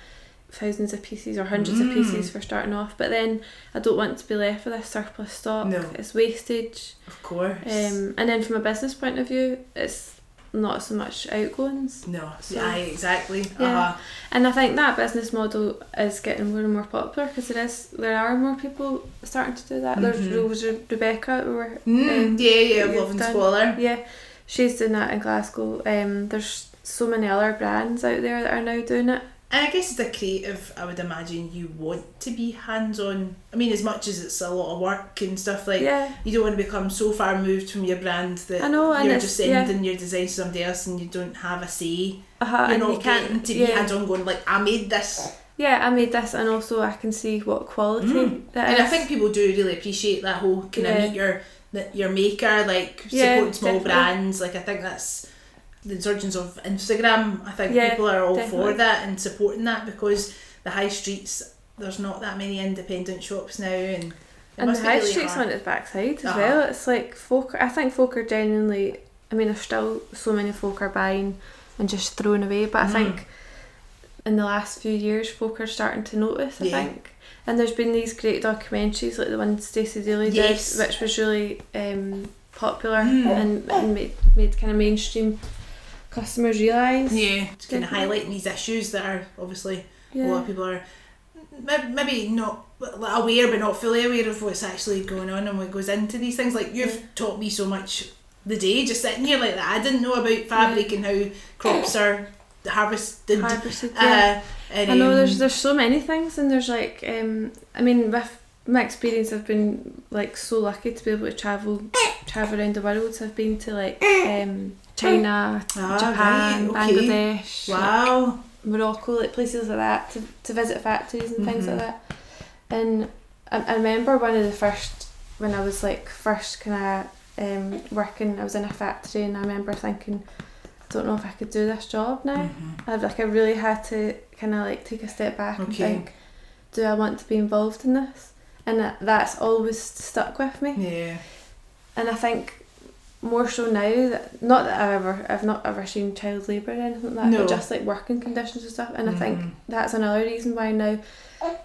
thousands of pieces or hundreds Mm. of pieces for starting off. But then I don't want to be left with this surplus stock. No. It's wastage. Of course. Um, and then from a business point of view, it's not so much outgoings. no. so- Aye, exactly. Yeah. Uh-huh. And I think that business model is getting more and more popular because there is there are more people starting to do that. There's Mhm. there was Re- Rebecca who were Mm, um, yeah, yeah, Love and Squalor. yeah, she's doing that in Glasgow. Um, there's so many other brands out there that are now doing it. And I guess as a creative, I would imagine you want to be hands on. I mean, as much as it's a lot of work and stuff, like, yeah, you don't want to become so far removed from your brand that I know, you're just yeah. sending your design to somebody else and you don't have a say. uh-huh, You're not you can't getting to be yeah, hands on going, like, I made this. yeah. I made this, and also I can see what quality Mm. that And I think people do really appreciate that whole kind of meet your your maker, like Yeah, supporting small definitely. brands. Like I think that's the insurgence of Instagram. I think Yeah, people are all definitely. for that and supporting that because the high streets there's not that many independent shops now and and the high really street's hard. on its backside as Uh-huh. well. It's like folk. I think folk are genuinely. I mean, there's still so many folk are buying and just throwing away, but I Mm. think in the last few years, folk are starting to notice. I Yeah. think, and there's been these great documentaries like the one Stacey Dooley Yes. did, which was really um, popular Mm. and, and made made kind of mainstream customers realise. Yeah, just kind of Definitely. highlighting these issues that are obviously a lot of people are may- maybe not aware but not fully aware of what's actually going on and what goes into these things. Like you've Yeah. taught me so much the day just sitting here like that. I didn't know about fabric and how crops are harvested. Harvested, yeah. Uh, and, I know um, there's there's so many things and there's like um I mean with my experience I've been like so lucky to be able to travel travel around the world. So I've been to like um China, Ah, Japan, right, okay. Bangladesh, like, Wow. Morocco, like places like that to, to visit factories and things like Mhm. that. And I, I remember one of the first when I was like first kind of um, working. I was in a factory and I remember thinking, I don't know if I could do this job now. Mhm. I like I really had to kind of like take a step back and think, do I want to be involved in this? And that, that's always stuck with me. Yeah. And I think more so now that not that I've ever I've not ever seen child labour or anything like that, No. but just like working conditions and stuff. And I think Mhm. that's another reason why now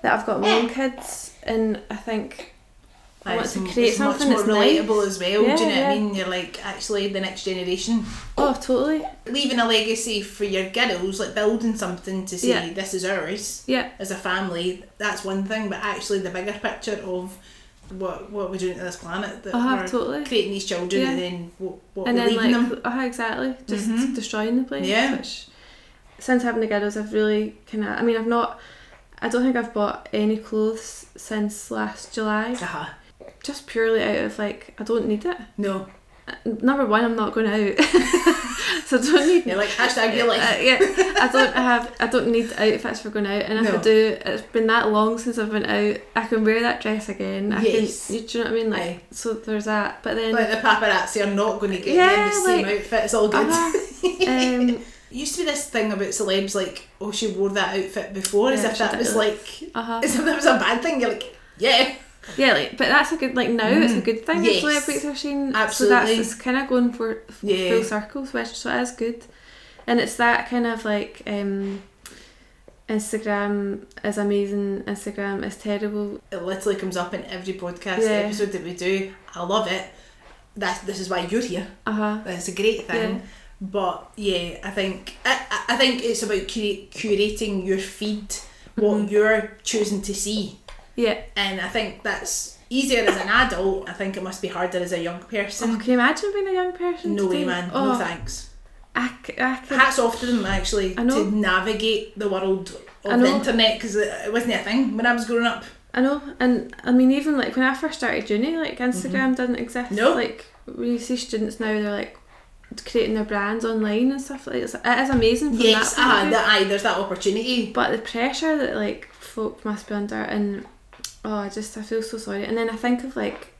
that I've got my own kids, and I think I want It's to create something much more that's relatable nice. as well. Yeah, do you know what I mean? You're like actually the next generation. oh totally leaving a legacy for your girls, like building something to say Yeah. this is ours yeah as a family. That's one thing, but actually the bigger picture of what what we're doing to this planet that uh we're totally. creating these children Yeah. and then what, what and we're then leaving like them. uh exactly just Mhm. destroying the place Yeah. which since having the girls I've really kind of I mean I've not I don't think I've bought any clothes since last July Uh-huh. Just purely out of like I don't need it No, Uh, number one I'm not going out so I don't need you're like hashtag uh, life. yeah I don't have I don't need outfits for going out and if No. I do it's been that long since I've been out I can wear that dress again I Yes. can you, do you know what I mean like Aye. so there's that but then Like the paparazzi are not going to get Yeah, the same like- outfit. It's all good. uh-huh. um, used to be this thing about celebs like, oh, she wore that outfit before, as if that was like, uh-huh. as if that was a bad thing. You're like, yeah, Yeah, like, but that's a good like now it's a Mhm. good thing. Yes. Yes. Celebrities are seen, Absolutely. So that's it's kind of going for Yeah. full circles, which so it is good, and it's that kind of like um, Instagram is amazing, Instagram is terrible. it literally comes up in every podcast Yeah. episode that we do. I love it. That's this is why you're here. Uh huh. That's a great thing. Yeah. But yeah, I think I, I- think it's about cura- curating your feed, what Mhm. you're choosing to see, Yeah. and I think that's easier as an adult. I think it must be harder as a young Oh, person. can you imagine being a young person? no way, man. Oh, No thanks. I, c- I could, Hats off to them actually to navigate the world of the internet because it, wasn't a thing when I was growing up. I know, and I mean, even like when I first started uni, like Instagram didn't exist. Mm-hmm. No. Like when you see students now, they're like creating their brands online and stuff like it's, it is amazing Yes, that point of view. that, aye, there's that opportunity. but the pressure that like folk must be under and oh I just I feel so sorry and then I think of like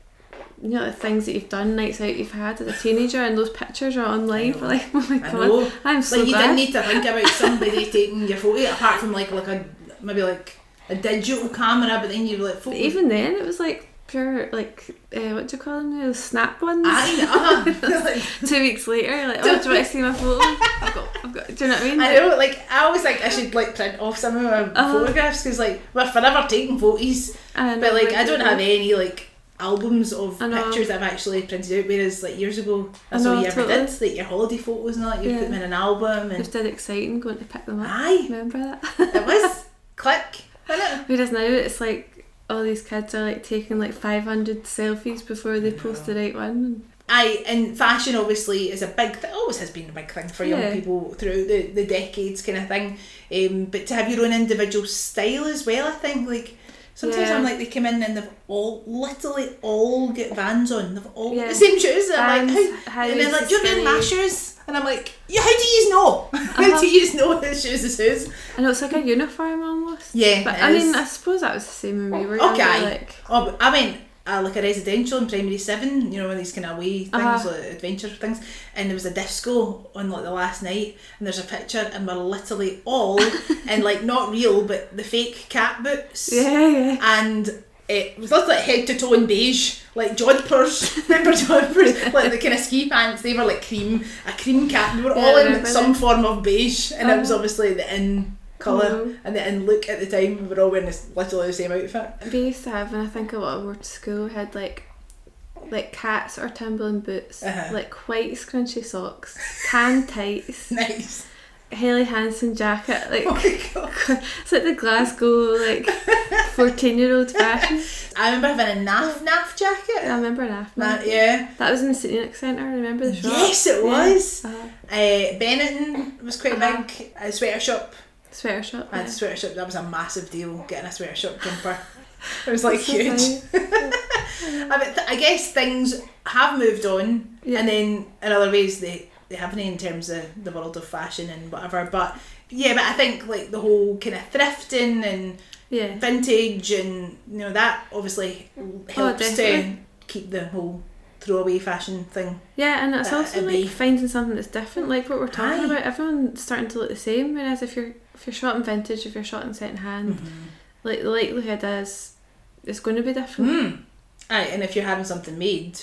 you know the things that you've done nights out you've had as a teenager and those pictures are online for like oh my I god know. I'm so like you glad didn't need to think about somebody taking your photo apart from like like a maybe like a digital camera, but then you like, but photo. even then it was like pure like uh, what do you call them? Those snap ones. I know. Two weeks later, like, oh, do you want to see my photo? I've got, I've got. Do you know what I mean? I know, like I always think I should like print off some of my Uh-huh. photographs because like we're forever taking photos, know, but like I do don't have any like albums of pictures that I've actually printed out. Whereas like years ago, that's all you ever totally. did. Like your holiday photos and all that, you Yeah. put them in an album and It's dead exciting going to pick them up. aye, Remember that? it was click. it? Whereas now it's like all these kids are like taking like 500 selfies before they post the right one. Aye, and fashion obviously is a big thing. Always has been a big thing for young Yeah. people throughout the, the decades, kind of thing. Um, but to have your own individual style as well, I think like sometimes Yeah. I'm like they come in and they've all literally all get Vans on. They've all got Yeah. the same shoes. And I'm like, how? high And then like, waisted do you wearing my shoes? And I'm like, yeah. How do you know? How Uh-huh. do you know his shoes is his? Know it's like a uniform almost. Yeah, But I is. mean, I suppose that was the same when we were Okay. younger. Like, Oh, I mean, uh, like a residential in primary seven, you know, one of these kind of away things, Uh-huh. like adventure things, and there was a disco on like the last night, and there's a picture, and we're literally all in like not real, but the fake cat boots, yeah, yeah. and it was literally head to toe in beige, like jodhpurs, remember jodhpurs, like the kind of ski pants, they were like cream, a cream cat, we were Yeah, all in some form of beige, and it was Uh-huh. obviously the in colour Mhm. and the in look at the time, we were all wearing this, literally the same outfit. We used to have, and I think a lot of to school had like like cats or Timberland boots, Uh-huh. like white scrunchy socks, tan tights, Nice. Helly Hansen jacket, like Oh it's like the Glasgow like fourteen year old fashion. I remember having a Naf Naf jacket. I remember that. That, yeah. That was in the St Enoch Centre. I remember the shop? Yes, it was. Uh, Uh, Benetton was quite Uh-huh. big. A sweater shop. Sweater shop. I had yeah. sweater shop. That was a massive deal. Getting a sweater shop jumper. It was like So huge. funny. I, mean, th- I guess things have moved on, Yeah. and then in other ways they they haven't in terms of the world of fashion and whatever. But yeah, but I think like the whole kind of thrifting and Yeah. vintage and you know that obviously oh, helps to keep the whole throwaway fashion thing. Yeah, and it's also like finding something that's different, like what we're talking Aye. about. Everyone's starting to look the same. Whereas if you're if you're shot in vintage, if you're shot in second hand, like the likelihood is it's going to be different. Mm. Aye, and if you're having something made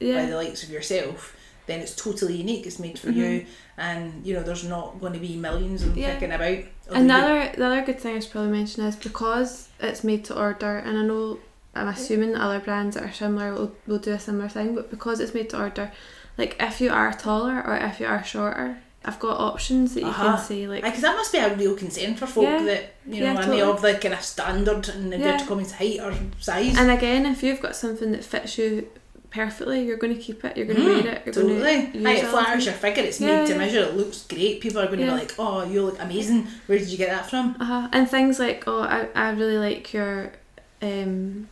by the likes of yourself, then it's totally unique. It's made for Mhm. you, and you know there's not going to be millions of them Yeah. kicking about. Another and the other the other good thing I should probably mention is because it's made to order, and I know I'm assuming other brands that are similar will, will do a similar thing, but because it's made to order, like if you are taller or if you are shorter, I've got options that you Uh-huh. can say like because that must be a real concern for folk Yeah. that you know Yeah, totally. of the kind of standard and Yeah. inverted commas height or size. And again, if you've got something that fits you perfectly, you're going to keep it. You're going to Mm, wear it. You're Totally. going to use it the flatters your figure. It's Yeah, made to yeah. measure. It looks great. People are going to Yeah. be like, "Oh, you look amazing. Where did you get that from?" Uh-huh. And things like, oh, I, I really like your, um,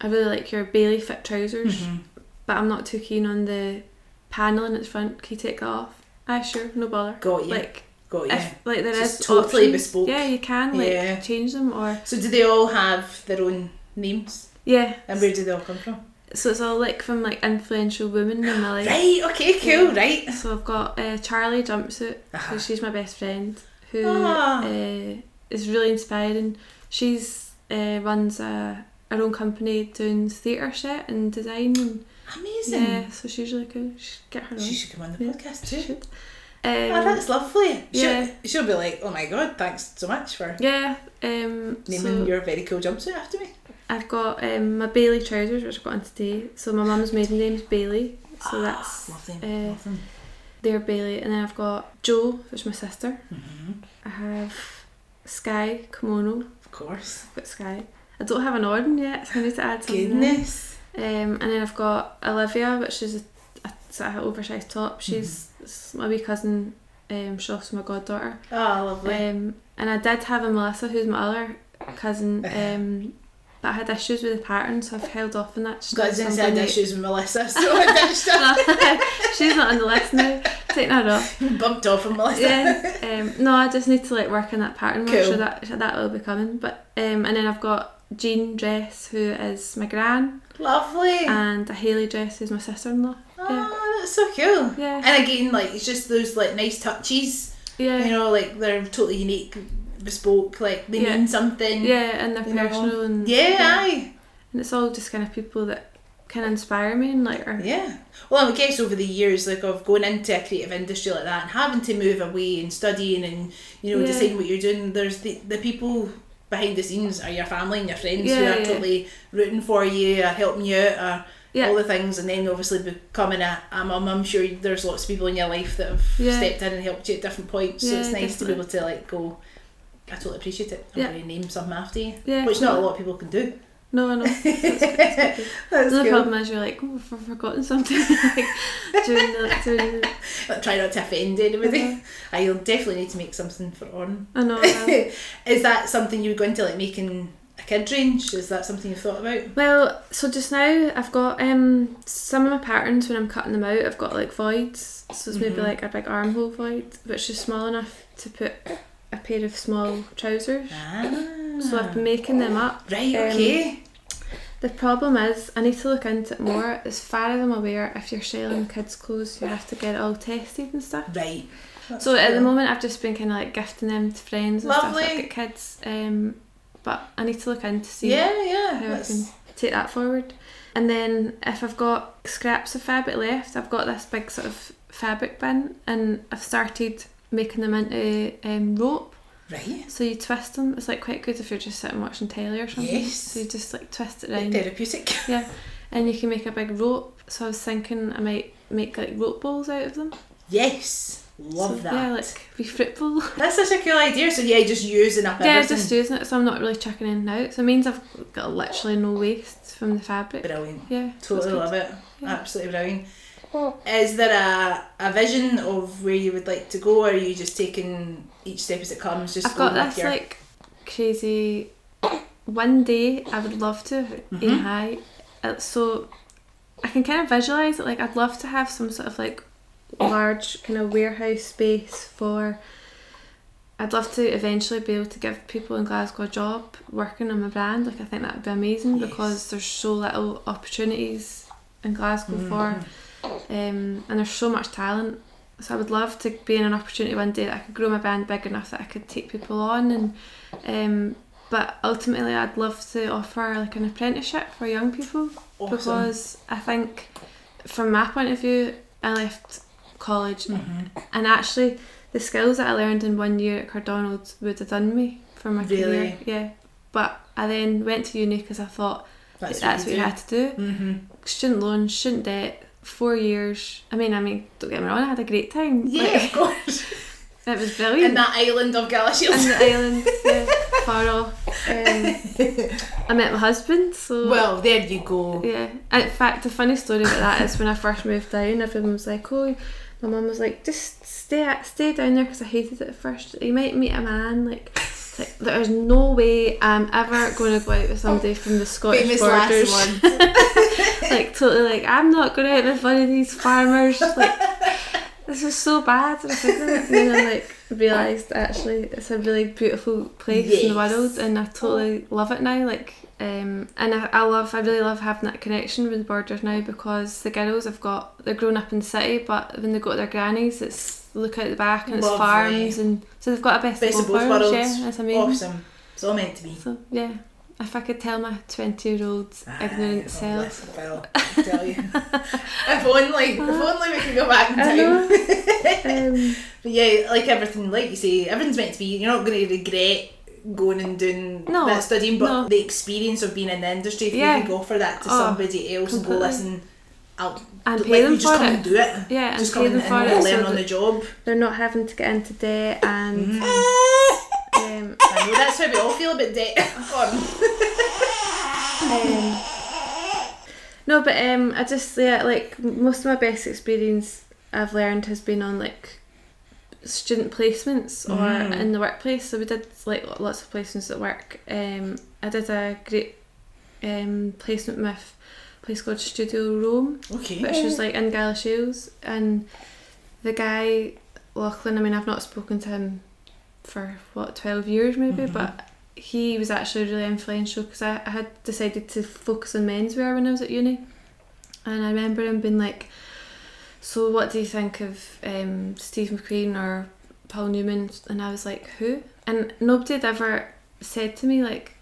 I really like your Bailey fit trousers, Mhm. but I'm not too keen on the panel in its front. Can you take that off? Ah, sure, no bother. Got you. Like, Got you. if like there Just is totally options, bespoke. Yeah, you can like Yeah. change them or so do they all have their own names? yeah. And where do they all come from? So it's all like from like influential women in my life. Right. Okay. Cool. Right. So I've got uh, Charlie jumpsuit. Uh-huh. So she's my best friend who Ah. uh, is really inspiring. She's uh, runs a her own company doing theatre set and design and Amazing. yeah. So she's really cool. Should get her on. She should come on the Yeah, podcast she too. should. oh, Um, that's lovely. She'll, yeah. she'll be like, oh my god, thanks so much for yeah. Um, naming so your very cool jumpsuit after me. I've got um, my Bailey trousers, which I've got on today. So my mum's maiden name's Bailey. So that's love them. uh, love them. their Bailey, and then I've got Joe, which is my sister. Mhm. I have Sky Kimono. Of course. I've got Sky. I don't have an Auden yet, so I need to add something. in. Um, and then I've got Olivia, which is a, a sort of oversized top. She's s my wee cousin. Um, she's also my goddaughter. Oh, lovely. Um, and I did have a Melissa, who's my other cousin. Uh-huh. Um, but I had issues with the pattern, so I've held off on that. Got to say I had issues with Melissa, so I ditched her. She's not on the list now. Taking her off. Bumped off from Melissa. yeah. Um, no, I just need to like work on that pattern more, Cool. so that that will be coming. But um, and then I've got Jean Dress, who is my gran, Lovely. and a Haley Dress, who's my sister-in-law. oh, that's so cool. Yeah. And again, like it's just those like nice touches. Yeah, You know, like they're totally unique, bespoke. Like they Yeah. mean something. yeah, and they're know. personal and Yeah, aye. and it's all just kind of people that kind of inspire me and like are Yeah. Well, I guess over the years, like of going into a creative industry like that and having to move away and studying and you know Yeah. deciding what you're doing, there's the the people behind the scenes are your family and your friends who are yeah. totally rooting for you, are helping you out, are Yeah. all the things, and then obviously becoming a, a mum. I'm sure there's lots of people in your life that have Yeah. stepped in and helped you at different points. so it's nice to be able to like go. I totally appreciate it. I'm Yeah. going to name something after you, yeah which not a lot of people can do. No I know That's the problem is you're like oh I've forgotten something like doing the, doing the, Like, try not to offend anybody. Uh-huh. I will definitely need to make something for on. I know I. Is that something you would go into like making a kid range? Is that something you've thought about? Well, so just now I've got um some of my patterns when I'm cutting them out. I've got like voids, so it's maybe Mhm. like a big armhole void, which is small enough to put a pair of small trousers. Ah. So I've been making them up. Right, um, okay. The problem is I need to look into it more. As far as I'm aware, if you're selling kids' clothes, you have to get it all tested and stuff. right. That's So at the moment, I've just been kind of like gifting them to friends and stuff Lovely. that get kids. Um, but I need to look into see Yeah, yeah. how I can take that forward. And then if I've got scraps of fabric left, I've got this big sort of fabric bin, and I've started making them into um, rope. Right. So you twist them. It's like quite good if you're just sitting watching telly or something. Yes. So you just like twist it around. therapeutic. Yeah, and you can make a big rope. So I was thinking I might make like rope balls out of them. Yes. Love So, that. Yeah, like be fruit bowl. That's such a cool idea. So yeah, just using up yeah, everything. just using it, so I'm not really chucking in and out. So it means I've got literally no waste from the fabric. Brilliant. Yeah, Totally love it. Yeah. Absolutely brilliant. Is there a, a vision of where you would like to go, or are you just taking each step as it comes? Just I've got this your- like crazy. One day I would love to aim Mhm. high, Uh, so I can kind of visualize it. Like I'd love to have some sort of like large kind of warehouse space for. I'd love to eventually be able to give people in Glasgow a job working on my brand. Like I think that would be amazing Yes. because there's so little opportunities in Glasgow Mhm. for um, and there's so much talent. So I would love to be in an opportunity one day that I could grow my band big enough that I could take people on and um, but ultimately I'd love to offer like an apprenticeship for young people Awesome. because I think from my point of view I left college Mhm. and actually the skills that I learned in one year at Cardonald's would have done me for my Really? career. Yeah. But I then went to uni because I thought That's, that's, what you do. had to do Mm-hmm. student loans, student debt, four years. I mean, I mean, don't get me wrong, I had a great time. Yeah, Like, of course. it was brilliant. In that island of In Galashiels. the island, yeah, far off. Um, I met my husband, so well, there you go. yeah. In fact, the funny story about that is when I first moved down, everyone was like, "Oh," my mum was like, "Just stay, stay down there," because I hated it at first. You might meet a man like. Like, there's no way I'm ever going to go out with somebody from the Scottish Famous borders. like totally like I'm not going out with one of these farmers. Like this is so bad. And I think then I like realised actually it's a really beautiful place in the world, and I totally love it now. Like um, and I, I love I really love having that connection with the borders now because the girls have got they're grown up in the city, but when they go to their grannies, it's look out the back and it's farms, and so they've got a best, Best of both worlds. Yeah, it's amazing. Awesome. It's all meant to be. So yeah, if I could tell my twenty-year-old ignorant Aye, self. oh, Well, I tell you. if only, if only we could go back in time. Um, But yeah, like everything, like you say, everything's meant to be. You're not going to regret going and doing No, that studying, but no. the experience of being in the industry, if Yeah. you could offer that to Oh, somebody else and go, listen, I'll and pay them you just for come it. and do it. Yeah, and just pay come them and, for and it learn so on the job. they're not having to get into debt and Mhm. um, I know that's how we all feel about debt. Um, no, but um, I just yeah, like most of my best experience I've learned has been on like student placements or Mm. in the workplace. So we did like lots of placements at work. Um, I did a great um placement with a place called Studio Rome. Okay. which was like in Galashiels and the guy Lachlan I mean I've not spoken to him for what 12 years maybe Mhm. but he was actually really influential because I, I had decided to focus on menswear when I was at uni and I remember him being like so what do you think of um, Steve McQueen or Paul Newman and I was like who and nobody had ever said to me like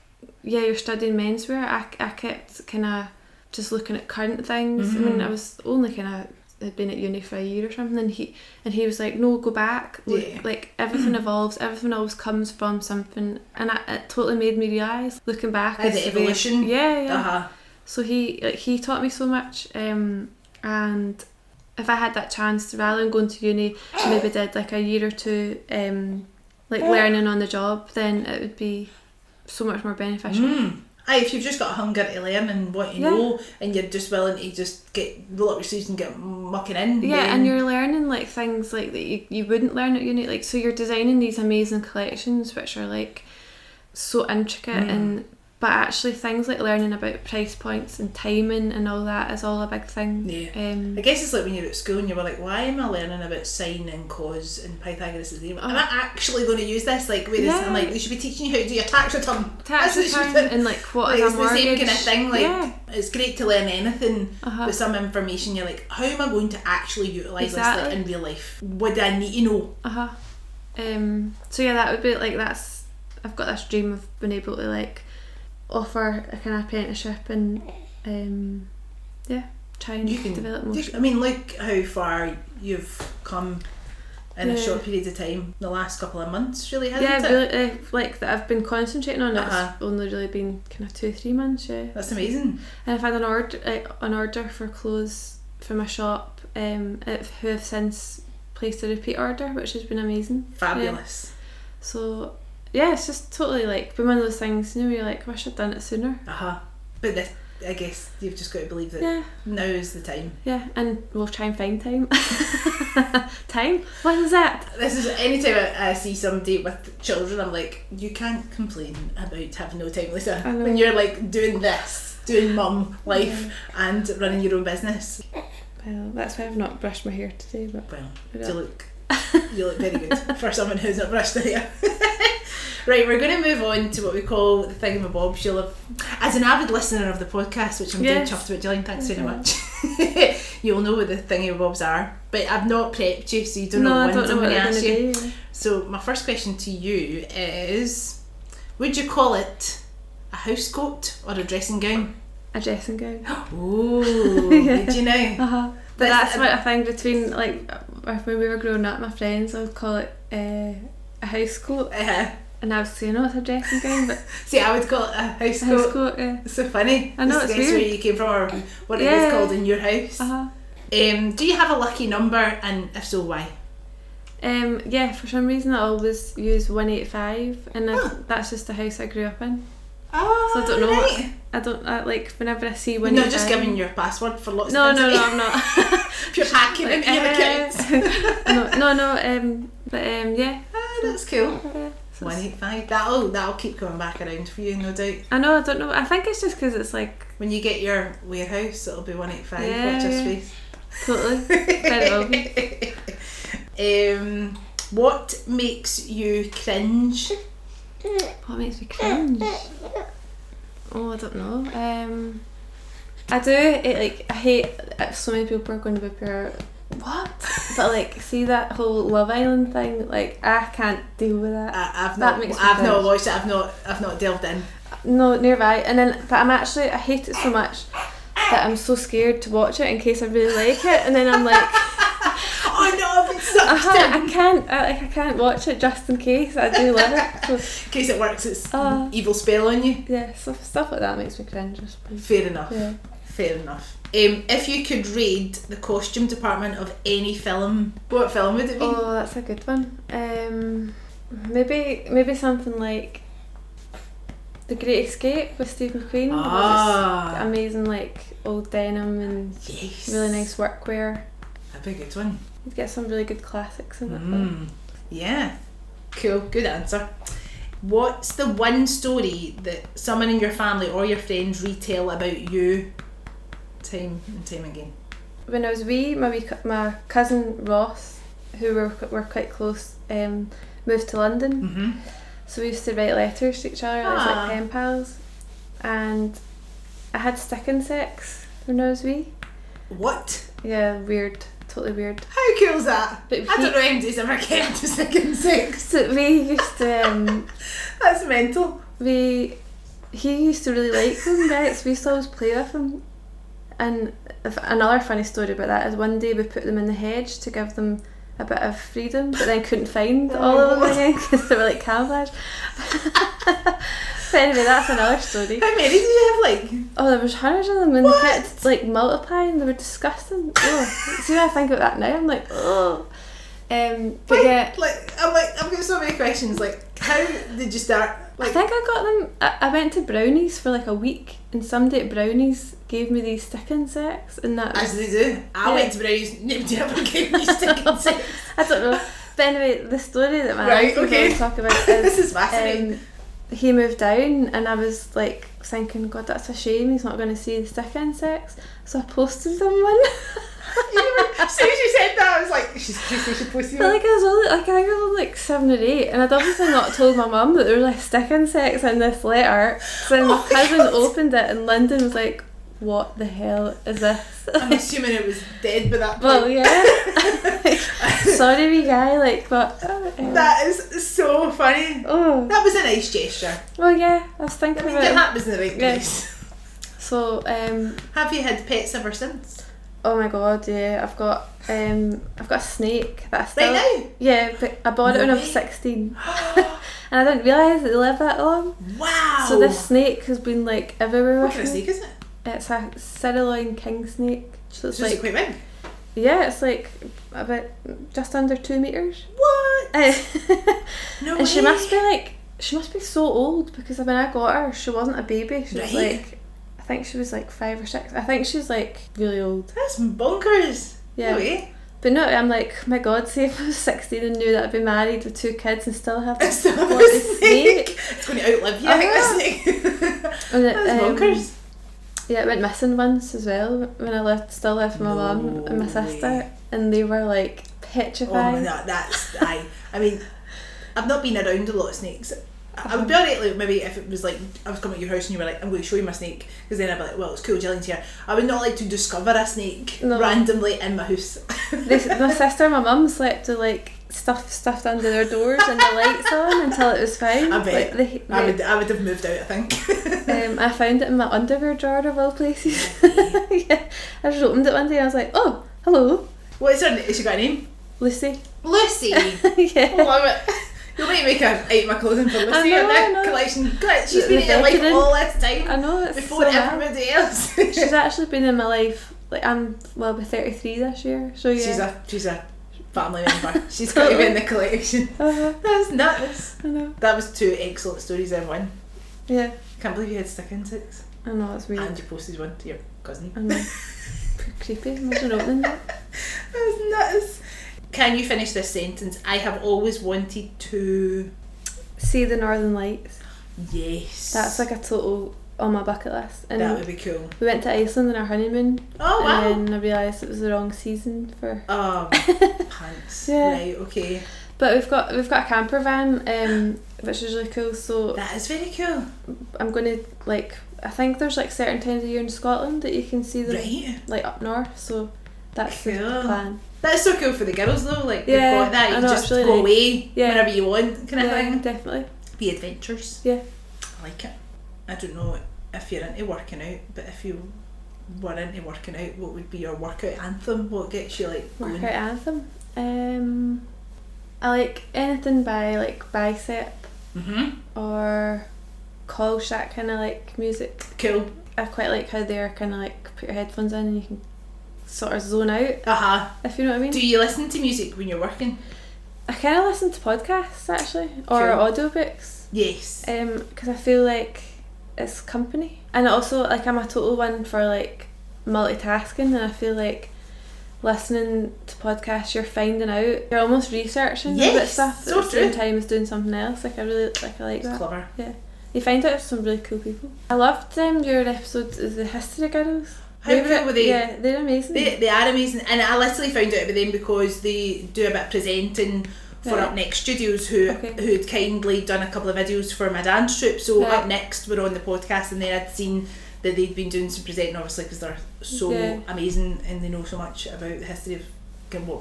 yeah, you're studying menswear. I, I kept kind of just looking at current things. I mean, Mhm. I was only kind of had been at uni for a year or something, and he and he was like, "No, go back. Look, Yeah. Like everything evolves. Everything always comes from something." And I, it totally made me realize, looking back, Ah, the way- evolution. Yeah, yeah. Uh-huh. So he like, he taught me so much, um, and if I had that chance, rather than going to uni, maybe did like a year or two, um, like learning on the job, then it would be so much more beneficial. Mm. Aye, if you've just got a hunger to learn and what you Yeah. know, and you're just willing to just get roll up your sleeves and get mucking in. Yeah, then- and you're learning like things like that you, you wouldn't learn at uni. Like so, you're designing these amazing collections which are like so intricate Mm. and but actually things like learning about price points and timing and all that is all a big thing. Yeah. Um, I guess it's like when you're at school and you were like, why am I learning about sine and cos and Pythagoras' theorem? Am I actually going to use this? Like, whereas I'm. Like, we should be teaching you how to do your tax return. tax That's what you should return and like what Like, is it's the mortgage. same kind of thing. Like, yeah. it's great to learn anything, Uh-huh. but some information you're like, how am I going to actually utilise this like, in real life? Do I need to know? Uh huh. Um. So yeah, that would be like that's. I've got this dream of being able to like offer a kind of apprenticeship and um, yeah, try and You can develop more. I mean, look how far you've come in a short period of time. The last couple of months, really, hasn't yeah, it? really, uh, like that I've been concentrating on. Uh-huh. It's only really been kind of two, three months. Yeah, That's amazing. and I've had an order, uh, an order for clothes for my shop. Um, who have since placed a repeat order, which has been amazing. Fabulous. So yeah, it's just totally like been one of those things. You know, where you're like, I wish I'd done it sooner. Uh huh. But this, I guess you've just got to believe that Yeah, now is the time. yeah, and we'll try and find time. time? What is that? This is anytime I, I see somebody with children, I'm like, you can't complain about having no time, Lisa. When you're like doing this, doing mum life, and running your own business. Well, that's why I've not brushed my hair today. But Well, Yeah. you look, you look very good for someone who's not brushed their hair. right, we're going to move on to what we call the thingamabob. She'll have, as an avid listener of the podcast, which I'm Yes. very chuffed about, Gillian, thanks very much. You'll know what the thingamabobs are, but I've not prepped you, so you don't no, know I when don't know I'm going to ask you. do. So my first question to you is, would you call it a house coat or a dressing gown? A dressing gown. Ooh, Yeah. did you know? Uh-huh. But That's- what I think between like when we were growing up, my friends I would call it uh, a house coat, Uh, and I was saying, "No, it's a dressing gown," but see, I would call it a house a house coat. coat. Yeah. It's so funny. I know, Just it's guess where weird. you came from or what it Yeah. is called in your house. Uh-huh. Um, do you have a lucky number and if so, why? Um, yeah, for some reason I always use one eight five, and I, that's just the house I grew up in. Oh, So I don't know right. I don't I, like whenever I see one. not just giving your password for lots No, of no, things. no, I'm not. If you're hacking Like, accounts. no, no, no. Um, but um, yeah. Ah, that's cool. yeah. So One eight five. That'll that'll keep coming back around for you, no doubt. I know. I don't know. I think it's just because it's like When you get your warehouse, it'll be one eight five. Yeah, Watch yeah. space. totally. Um, what makes you cringe? What makes me cringe? Oh, I don't know. Um, I do. It, like I hate. If so many people are going to be pure. What? But like, see that whole Love Island thing. Like, I can't deal with that. I, I've That not. makes I've not watched it. I've not. I've not delved in. No, nearby. And then, but I'm actually. I hate it so much that I'm so scared to watch it in case I really like it. And then I'm like, Oh no, I've been sucked uh-huh, in. I can't. I, like, I can't watch it just in case I do love it. So In case it works, it's Uh. evil spell on you. yeah, stuff stuff like that makes me cringe. Fair enough. Yeah. Fair enough. Um, if you could raid the costume department of any film, what film would it be? Oh, that's a good one. Um, maybe maybe something like The Great Escape with Steve McQueen. ah, amazing, like old denim and yes. really nice workwear. That'd be a good one. You'd get some really good classics in it. Mm. Yeah. Cool. Good answer. What's the one story that someone in your family or your friends retell about you time and time again? When I was wee, my wee, my cousin Ross, who were were quite close, um, moved to London. Mm-hmm. So we used to write letters to each other Ah. like pen pals, and I had stick insects when I was wee. What? Yeah, weird, totally weird. How cool is that? But I don't know anybody's ever kept a second six. So we used to um, That's mental. we he used to really like them Bex. We used to always play with them. And if, another funny story about that is one day we put them in the hedge to give them a bit of freedom, but then couldn't find Oh all of them again because they were like camouflage. anyway, that's another story. How many did you have? Like, Oh, there was hundreds of them and What? they kept like multiplying. They were disgusting. Oh, see when I think about that now, I'm like, oh. Um, but wait, yeah, like I'm like I've got so many questions. Like, how did you start? Like, I think I got them. I, I went to Brownies for like a week, and somebody at Brownies gave me these stick insects, and that as they do. I Yeah. went to Brownies. Nobody ever gave me stick insects. I don't know. But anyway, the story that my Right, okay. talk about is, this is is fascinating. um, he moved down, and I was like thinking, God, that's a shame. He's not going to see the stick insects. So I posted them one. as soon as you said that, I was like, she's just she should post. But like I was only like I think I was only like seven or eight, and I'd obviously not told my mum that there were like stick insects in this letter. So then Oh my my cousin God. opened it, and Lyndon was like, "What the hell is this?" I'm assuming it was dead by that point. well, yeah. Sorry, wee guy. Like, but uh, um, that is so funny. oh, That was a nice gesture. well, yeah. I was I thinking mean, about your it. was in the right Yeah. place. So, um, Have you had pets ever since? oh my god, yeah. I've got um, I've got a snake that I still. Right now? Yeah, but I bought it No when I was sixteen, and I didn't realise that they lived that long. wow. So this snake has been like everywhere what kind of snake is it? It's a Sinaloan king snake. So it's like quite big? yeah, it's like about just under two meters. What? No and No she must be like she must be so old because when I got her, she wasn't a baby. She was like I think she was like five or six. I think she's like really old. That's bonkers. Yeah. No way. But no, I'm like, my God, see if I was 16 and knew that I'd be married with two kids and still have still What, a the snake. It's going to outlive you, I Uh-huh. think, this snake. That's um, bonkers. Yeah, it went missing once as well when I lived, still lived with my No mum and my sister, way. and they were like petrified. Oh, no, that's I. I mean, I've not been around a lot of snakes. I I would be uh-huh. alright, like maybe if it was like I was coming to your house and you were like, "I'm going to show you my snake," because then I'd be like, "Well, it's cool, Gillian's here." I would not like to discover a snake No. randomly in my house. They, my sister and my mum slept with like stuff stuffed under their doors and the lights on until it was found. I bet. Like, they, I would, I would have moved out. I think. um, I found it in my underwear drawer of all places. yeah, I just opened it one day. and I was like, "Oh, hello, what is her? Has she got a name? Lucy." Lucy. yeah. Love it. You might make a eat my clothing for Lucy I know, in I the know. collection. God, she's The- been in your life all this time I know it's before so mad. everybody else. She's actually been in my life. Like I'm well, be 33 this year. So yeah. She's a she's a family member. She's got to be in the collection. Uh-huh. That's nuts. I know. That was two excellent stories in one. Yeah. Can't believe you had stick insects I know it's weird. and you posted one to your cousin. I know. Creepy. Imagine opening that. That's nuts. Can you finish this sentence? I have always wanted to. See the Northern Lights. Yes. That's like a total on my bucket list. And that would be cool. we went to Iceland on our honeymoon, Oh wow. and then I realised it was the wrong season for. Um, pants. Yeah. Right. Okay. But we've got we've got a camper van, um, which is really cool. So That is very cool. I'm gonna like I think there's like certain times of year in Scotland that you can see them Right. like up north. So that's the Cool. plan. That's so cool for the girls though. Like Yeah, they've got that. You I know, just really go away Yeah. whenever you want, kind of yeah, thing. definitely. Be adventures. Yeah. I like it. I don't know if you're into working out, but if you were into working out, what would be your workout anthem? What gets you like going? Workout anthem. Um, I like anything by like bicep Mhm. or call shack kind of like music. Cool. I quite like how they're kind of like put your headphones in and you can sort of zone out Uh huh. if you know what I mean. Do you listen to music when you're working? I kind of listen to podcasts actually or Cool. audiobooks Yes. um because I feel like it's company. And also like I'm a total one for like multitasking and I feel like listening to podcasts you're finding out you're almost researching about Yes, stuff so at the same true. time as doing something else. Like I really like I like It's that. clever. you find out some really cool people. I loved um, your episodes of the history girls. How cool were they? yeah they're amazing. They, they are amazing, and I literally found out about them because they do a bit of presenting for Right. Up Next Studios, who Okay. who'd kindly done a couple of videos for my dance troupe. So Right. Up Next were on the podcast, and then I'd seen that they'd been doing some presenting, obviously, because they're so Yeah. amazing and they know so much about the history of what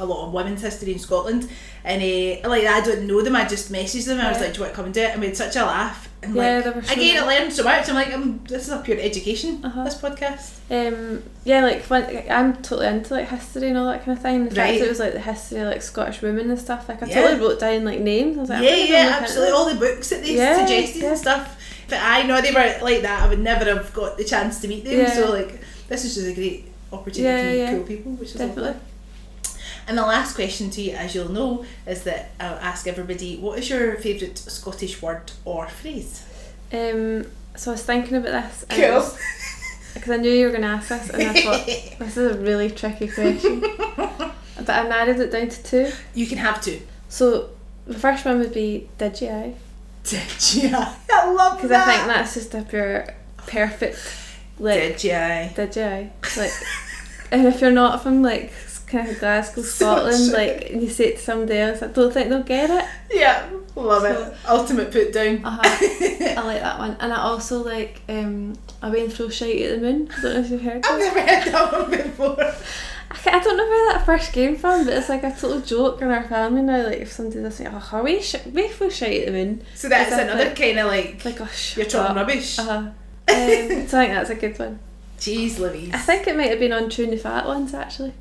a lot of women's history in Scotland, and uh, like I don't know them. I just messaged them. I was like, "Do you want to come and do it?" And we had such a laugh. And Yeah, like, they were again, I learned so much. I'm like, um, this is a pure education. Uh-huh. This podcast. Um, yeah, like when I'm totally into like history and all that kind of thing. The Right. fact it was like the history of like Scottish women and stuff. Like I Yeah. totally wrote down like names. I was like, yeah, yeah, absolutely. All the books that they Yeah, suggested yeah. and stuff. But I know they were like that. I would never have got the chance to meet them. Yeah. So like, this is just a great opportunity Yeah, to meet yeah. cool people, which is Definitely. lovely. And the last question to you, as you'll know, is that I'll ask everybody, what is your favourite Scottish word or phrase? Um, so I was thinking about this. and Because I knew you were going to ask this, and I thought this is a really tricky question. but I narrowed it down to two. you can have two. So the first one would be did you? Did you? I love Because. I think that's just a pure perfect like Did you? did you like and if you're not from like kind of Glasgow, Scotland, a- like and you say it to somebody else, I don't think they'll get it. Yeah, love So- it. Ultimate put down. Uh-huh. I like that one, and I also like um, away and throw shite at the moon. I don't know if you've heard I've never heard that one before. I, I don't know where that first came from, but it's like a total joke in our family now. Like if somebody does say, "Oh, how we sh- we throw shite at the moon," So that's another like- kind of like, like oh, you're talking rubbish. Uh-huh. Um, so I think that's a good one. Jeez Louise. I think it might have been on Tune the Fat ones actually.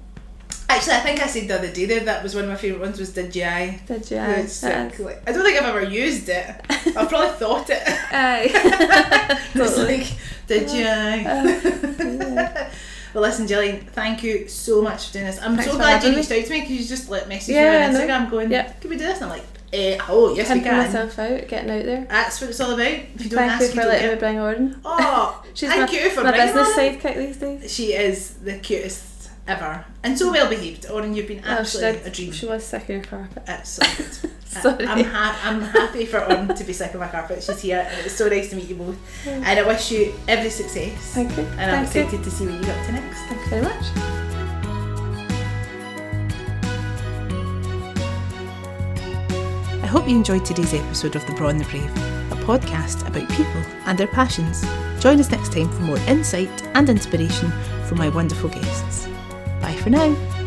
Actually, I think I said the other day there that was one of my favourite ones was Did You? Did you? It's like- like- I don't think I've ever used it. I've probably thought it. Aye. it's like, Did you? yeah. well, listen, Gillian, thank you so much for doing this. I'm Thanks so glad you having me. reached out to me because you just like messaged Yeah, I me on Instagram going, Yeah. Can we do this? And I'm like, eh, oh, yes, we Pimping can. myself out, getting out there. That's what it's all about. If you don't Thank ask, you you for don't letting me bring Oren. Oh, She's thank my, you for my bringing business sidekick these days. She is the cutest ever and so well behaved. Oren, you've been Oh, she, absolutely did, a dream. she was sick of your carpet. It's so good. Sorry. I'm, ha- I'm happy for Oren to be sick of my carpet. She's here and it's so nice to meet you both. And I wish you every success. Thank you. And I'm Thank you. excited to see what you get up to next. Thank you very much. I hope you enjoyed today's episode of The Braw and the Brave, a podcast about people and their passions. Join us next time for more insight and inspiration from my wonderful guests. Bye for now.